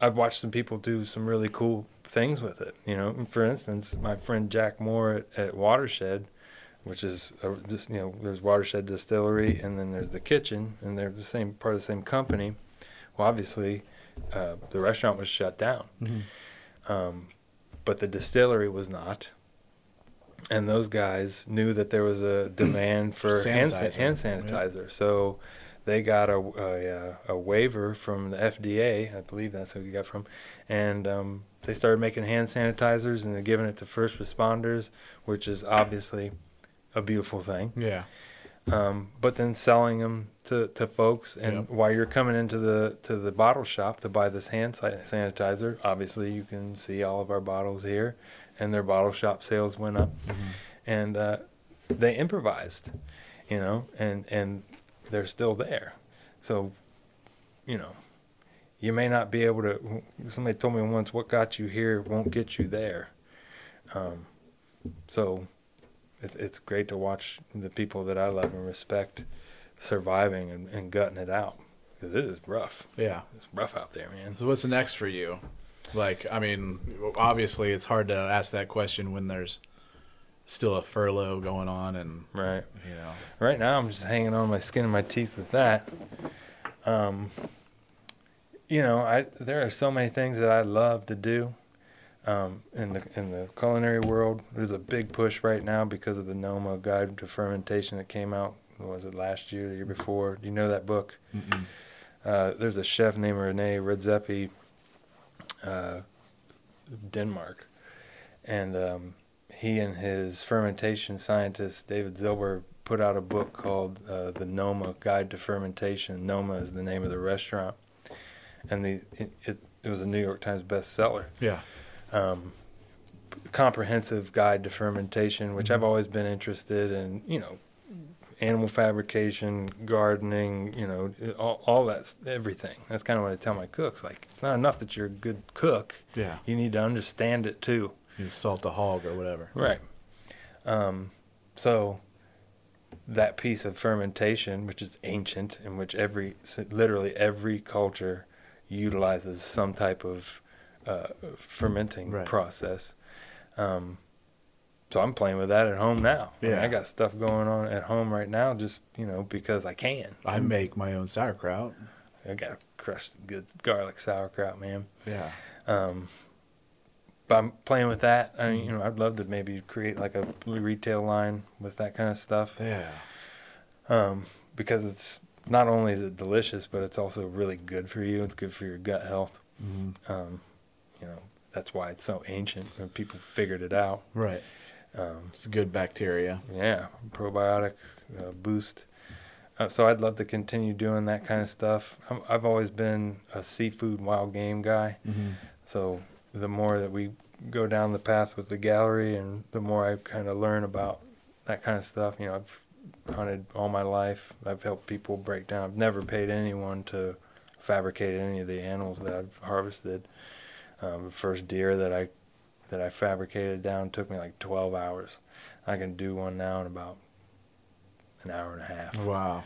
I've watched some people do some really cool things with it. You know, for instance, my friend Jack Moore at, at Watershed, which is a, just you know, there's Watershed Distillery, and then there's the kitchen, and they're the same part of the same company. Well, obviously, uh, the restaurant was shut down, Mm-hmm. um, but the distillery was not. And those guys knew that there was a [CLEARS THROAT] demand for hand, sa- Sanitizer. hand Yeah. sanitizer, so they got a, a, uh, a waiver from the FDA, I believe that's who we got from, and um, they started making hand sanitizers and they're giving it to first responders, which is obviously a beautiful thing. Yeah. Um, but then selling them to, to folks, and Yep. while you're coming into the to the bottle shop to buy this hand sanitizer, obviously you can see all of our bottles here, and their bottle shop sales went up Mm-hmm. and uh, they improvised, you know, and and they're still there. So, you know, you may not be able to. Somebody told me once, "What got you here won't get you there." Um, so, it's it's great to watch the people that I love and respect surviving and, and gutting it out because it is rough. Yeah. It's rough out there, man. So what's next for you? Like, I mean, obviously it's hard to ask that question when there's still a furlough going on, and Right. you know, Right now, I'm just hanging on my skin and my teeth with that. Um, you know, I there are so many things that I love to do. Um, in the in the culinary world, there's a big push right now because of the Noma Guide to Fermentation that came out. Was it last year, the year before? Do you know that book? Uh, there's a chef named Rene Redzepi, uh, Denmark, and um, he and his fermentation scientist David Zilber put out a book called uh, "The Noma Guide to Fermentation." Noma is the name of the restaurant, and the it, it, it was a New York Times bestseller. yeah, Um, comprehensive guide to fermentation, which I've Mhm. always been interested in. You know, animal fabrication, gardening. You know, all, all that's everything. That's kind of what I tell my cooks. Like, it's not enough that you're a good cook. yeah, You need to understand it too. you salt a hog or whatever. Right. Um, so that piece of fermentation, which is ancient, in which every literally every culture utilizes some type of uh, fermenting Right. process. Um, so I'm playing with that at home now. I, mean, Yeah. I got stuff going on at home right now, just you know because I can. I make my own sauerkraut. I got crushed good garlic sauerkraut, man. Yeah, Um, but I'm playing with that. I mean, you know, I'd love to maybe create like a retail line with that kind of stuff. yeah, Um, because it's not only is it delicious, but it's also really good for you. It's good for your gut health. mm Um, you know, that's why it's so ancient. People figured it out. right. Um, It's good bacteria. yeah, probiotic uh, boost. Uh, so I'd love to continue doing that kind of stuff. I'm, I've always been a seafood, wild game guy. Mm-hmm. So the more that we go down the path with the gallery, and the more I kind of learn about that kind of stuff. You know, I've hunted all my life. I've helped people break down. I've never paid anyone to fabricate any of the animals that I've harvested. Um, the first deer that I that I fabricated down took me like 12 hours. I can do one now in about an hour and a half. Wow.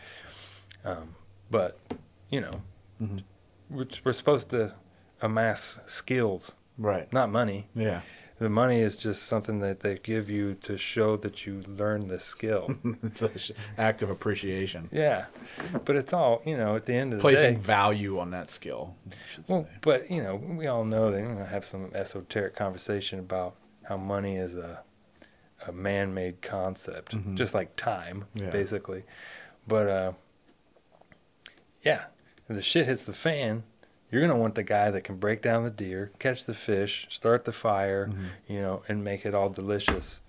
Um, but you know, Mhm. we're, we're supposed to amass skills, Right. not money. Yeah. The money is just something that they give you to show that you learned the skill. [LAUGHS] it's an act of appreciation. yeah, but it's all you know. At the end of the day. Placing value on that skill. Well, say. but you know, we all know that. You know, have some esoteric conversation about how money is a a man-made concept, Mhm. just like time, Yeah. basically. But uh, yeah, if the shit hits the fan, you're gonna want the guy that can break down the deer, catch the fish, start the fire, Mhm. you know, and make it all delicious.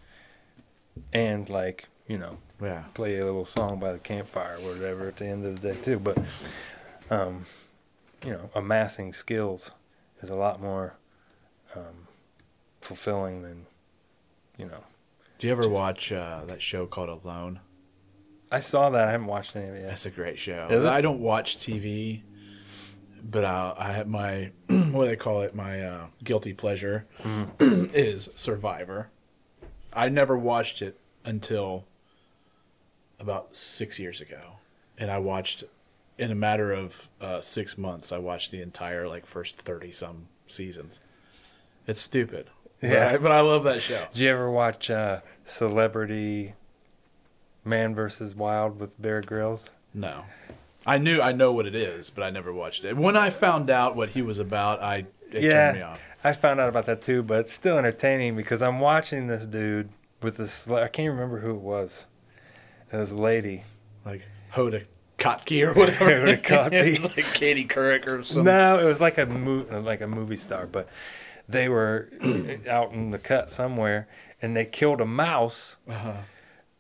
And like, you know, Yeah. play a little song by the campfire or whatever at the end of the day too. But um, you know, amassing skills is a lot more um, fulfilling than you know. Do you ever watch uh, that show called Alone? I saw that. I haven't watched any of it yet. That's a great show. I don't watch TV, but I, I have my [CLEARS THROAT] what do they call it? My uh, guilty pleasure Mm. [CLEARS THROAT] is Survivor. I never watched it until about six years ago, and I watched in a matter of uh, six months. I watched the entire like first thirty some seasons. It's stupid, Yeah. but I, but I love that show. Did you ever watch uh, Celebrity Man versus Wild with Bear Grylls? No. I knew I know what it is, but I never watched it. When I found out what he was about, I it turned me yeah, off. I found out about that too, but it's still entertaining because I'm watching this dude with this. I can't remember who it was. It was a lady. Like Hoda Kotke or whatever. [LAUGHS] Hoda Kotke. [LAUGHS] It's like Katie Couric or something. No, it was like a mo- like a movie star, but they were [CLEARS THROAT] out in the cut somewhere, and they killed a mouse. Uh-huh.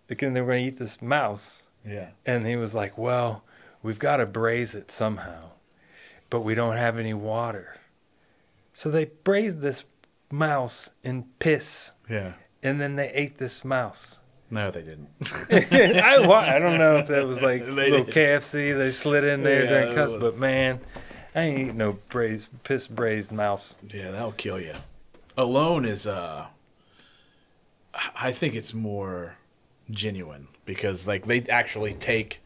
Thinking they were going to eat this mouse, Yeah. and he was like, "Well, we've got to braise it somehow, but we don't have any water." So they braised this mouse in piss, Yeah. and then they ate this mouse. No, they didn't. [LAUGHS] [LAUGHS] I, I don't know if that was like They little did. KFC they slid in there Yeah, during it cuts, but man, I ain't eating no braised piss braised mouse. yeah, that'll kill you. Alone is uh I think it's more genuine because like they actually take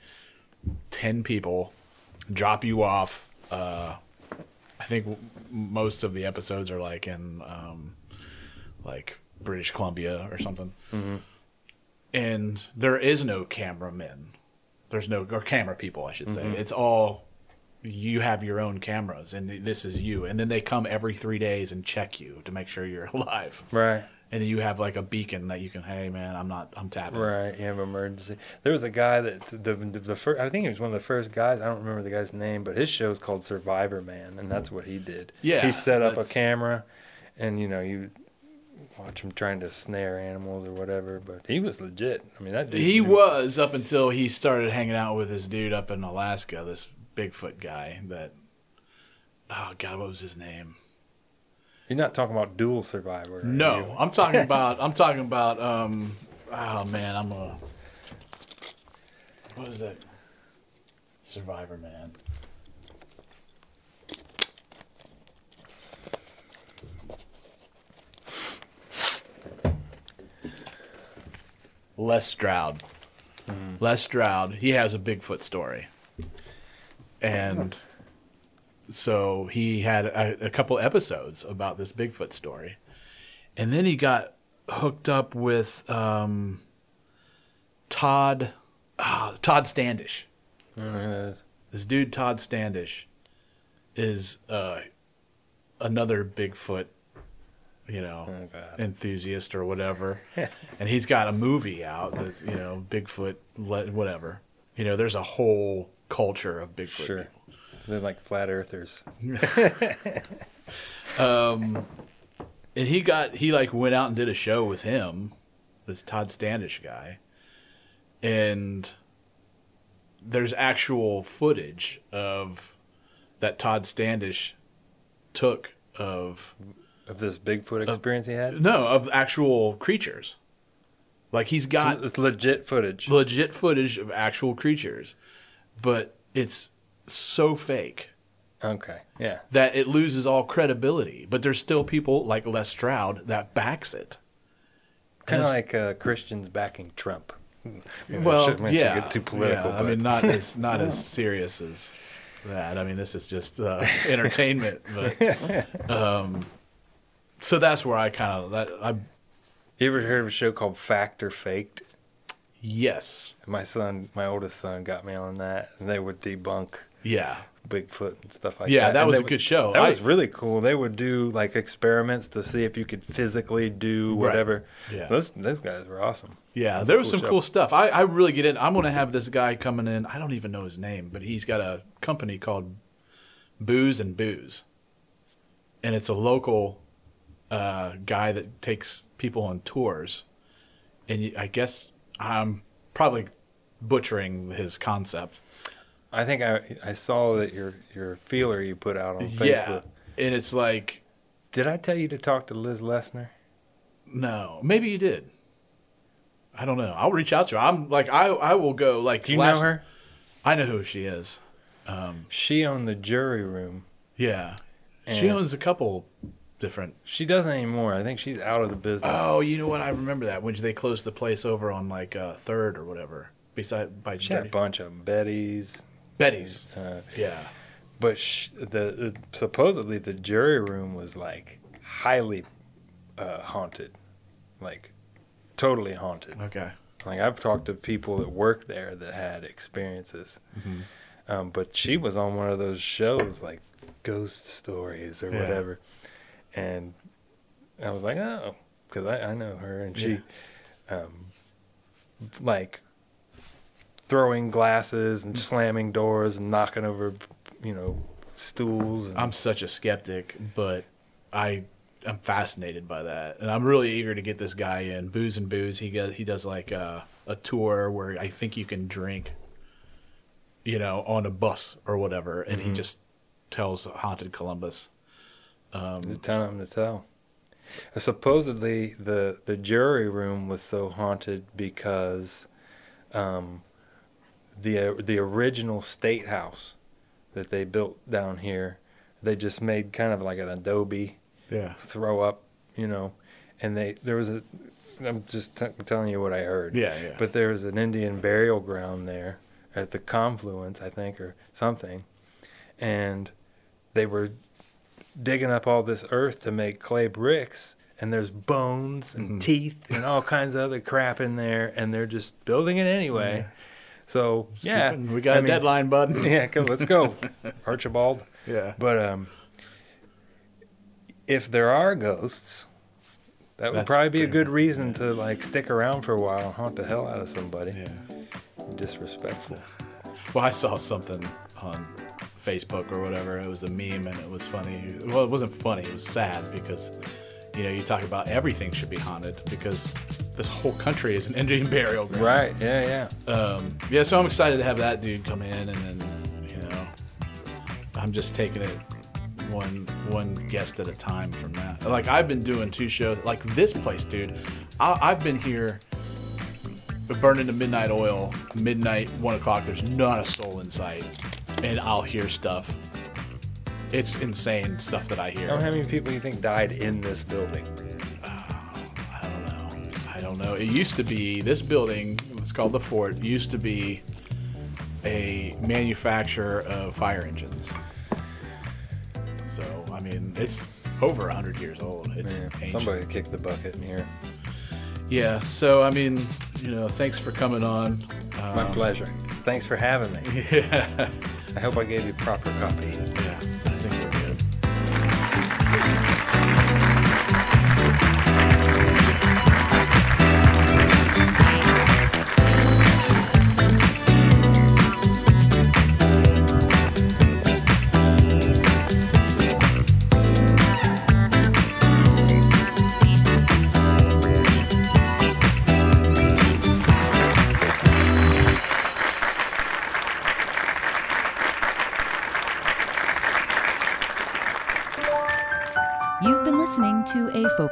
10 people, drop you off uh I think w- most of the episodes are like in um like British Columbia or something. and there is no cameramen. There's no or camera people, I should say. Mm-hmm. It's all you have your own cameras, and this is you. And then they come every three days and check you to make sure you're [LAUGHS] alive. Right. And then you have like a beacon that you can, hey man, I'm not, I'm tapping. Right, you have emergency. There was a guy that the the, the first. I think he was one of the first guys. I don't remember the guy's name, but his show is called Survivor Man, and that's what he did. Yeah, he set up a camera, and you know you watch him trying to snare animals or whatever. But he was legit. I mean, that dude He knew- was up until he started hanging out with this dude up in Alaska, this Bigfoot guy that. Oh God, what was his name? You're not talking about dual survivor. No. I'm talking [LAUGHS] about. I'm talking about. Um. Oh man, I'm a. What is it? Survivor man. Les Stroud. Les Stroud. He has a Bigfoot story, and so he had a, a couple episodes about this Bigfoot story, and then he got hooked up with um, Todd ah, Todd Standish. I don't know who that is. This dude Todd Standish is uh, another Bigfoot, you know, Oh, enthusiast or whatever, [LAUGHS] and he's got a movie out that's you know Bigfoot, whatever. You know, there's a whole culture of Bigfoot. Sure. They're like flat earthers. [LAUGHS] Um, and he got he like went out and did a show with him, this Todd Standish guy, and there's actual footage of that Todd Standish took of Of this Bigfoot experience he had. no of actual creatures. Like he's got It's legit footage. legit footage of actual creatures, but it's so fake Okay. Yeah. that it loses all credibility. But there's still people like Les Stroud that backs it. Kind of like uh, Christians backing Trump. Know, well, yeah, get too political. yeah. I mean, not as [LAUGHS] not as serious as that. I mean, this is just uh, [LAUGHS] entertainment. But um, so that's where I kind of that I you ever heard of a show called Fact or Faked? yes, My son, my oldest son, got me on that, and they would debunk yeah, Bigfoot and stuff like yeah. that. Yeah, that was they a good show. That I- was really cool. They would do like experiments to see if you could physically do Right. whatever. Yeah. Those those guys were awesome. Yeah, That's there was cool some show. cool stuff. I, I really get in. I'm going to have this guy coming in. I don't even know his name, but he's got a company called Booze and Booze, and it's a local uh, guy that takes people on tours. And I guess I'm probably butchering his concept. I think I I saw that your your feeler you put out on Facebook. Yeah, and it's like Did I tell you to talk to Liz Lessner? no, maybe you did. I don't know. I'll reach out to her. I'm like I I will go like Do you last- know her? I know who she is. She owned the jury room. Yeah. she owns a couple different. She doesn't anymore. I think she's out of the business. Oh, you know what? I remember that when they closed the place over on like uh, Third or whatever, beside by she had a bunch of Betty's. Betty's. Uh, Yeah. but sh- the uh, supposedly the jury room was like highly uh, haunted, like totally haunted. Okay. Like I've talked to people that work there that had experiences, um, but she was on one of those shows like Ghost Stories or Yeah. whatever, and I was like, oh, because I, I know her, and she, um, like throwing glasses and slamming doors and knocking over, you know, stools. And, I'm such a skeptic, but I am fascinated by that, and I'm really eager to get this guy in. Booze and booze. He does he does like a, a tour where I think you can drink, you know, on a bus or whatever, and he just tells haunted Columbus. Just telling them to tell. Supposedly, the the jury room was so haunted because um, the the original state house that they built down here, they just made kind of like an adobe Yeah. throw up, you know, and they there was a. I'm just t- telling you what I heard. Yeah, yeah. But there was an Indian burial ground there at the confluence, I think, or something, and they were digging up all this earth to make clay bricks, and there's bones and Mm-hmm. teeth and all kinds of other crap in there, and they're just building it anyway. So yeah, we got I a mean, deadline, bud. [LAUGHS] Yeah, come, let's go, [LAUGHS] Archibald. yeah. But um, if there are ghosts, that would That's probably be a good much- reason to like stick around for a while and haunt the hell out of somebody. Yeah. Disrespectful. Well, I saw something on Facebook or whatever. It was a meme and it was funny. Well, it wasn't funny. It was sad because, you know, you talk about everything should be haunted because this whole country is an Indian burial ground. Right? Yeah, yeah. Um, yeah, so I'm excited to have that dude come in, and then you know, I'm just taking it one one guest at a time from that. Like I've been doing two shows, like this place, dude. I, I've been here, burning the midnight oil, midnight, one o'clock. There's not a soul in sight, and I'll hear stuff. It's insane stuff that I hear. How many people do you think died in this building? I don't know. I don't know. It used to be this building. It's called the Fort. Used to be a manufacturer of fire engines. So I mean, it's over hundred years old. It's Yeah, somebody kicked the bucket in here. Yeah. So I mean, you know, thanks for coming on. My Um, pleasure. Thanks for having me. [LAUGHS] Yeah. I hope I gave you proper copy. Yeah.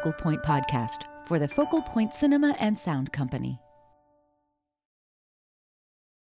Focal Point podcast for the Focal Point Cinema and Sound Company.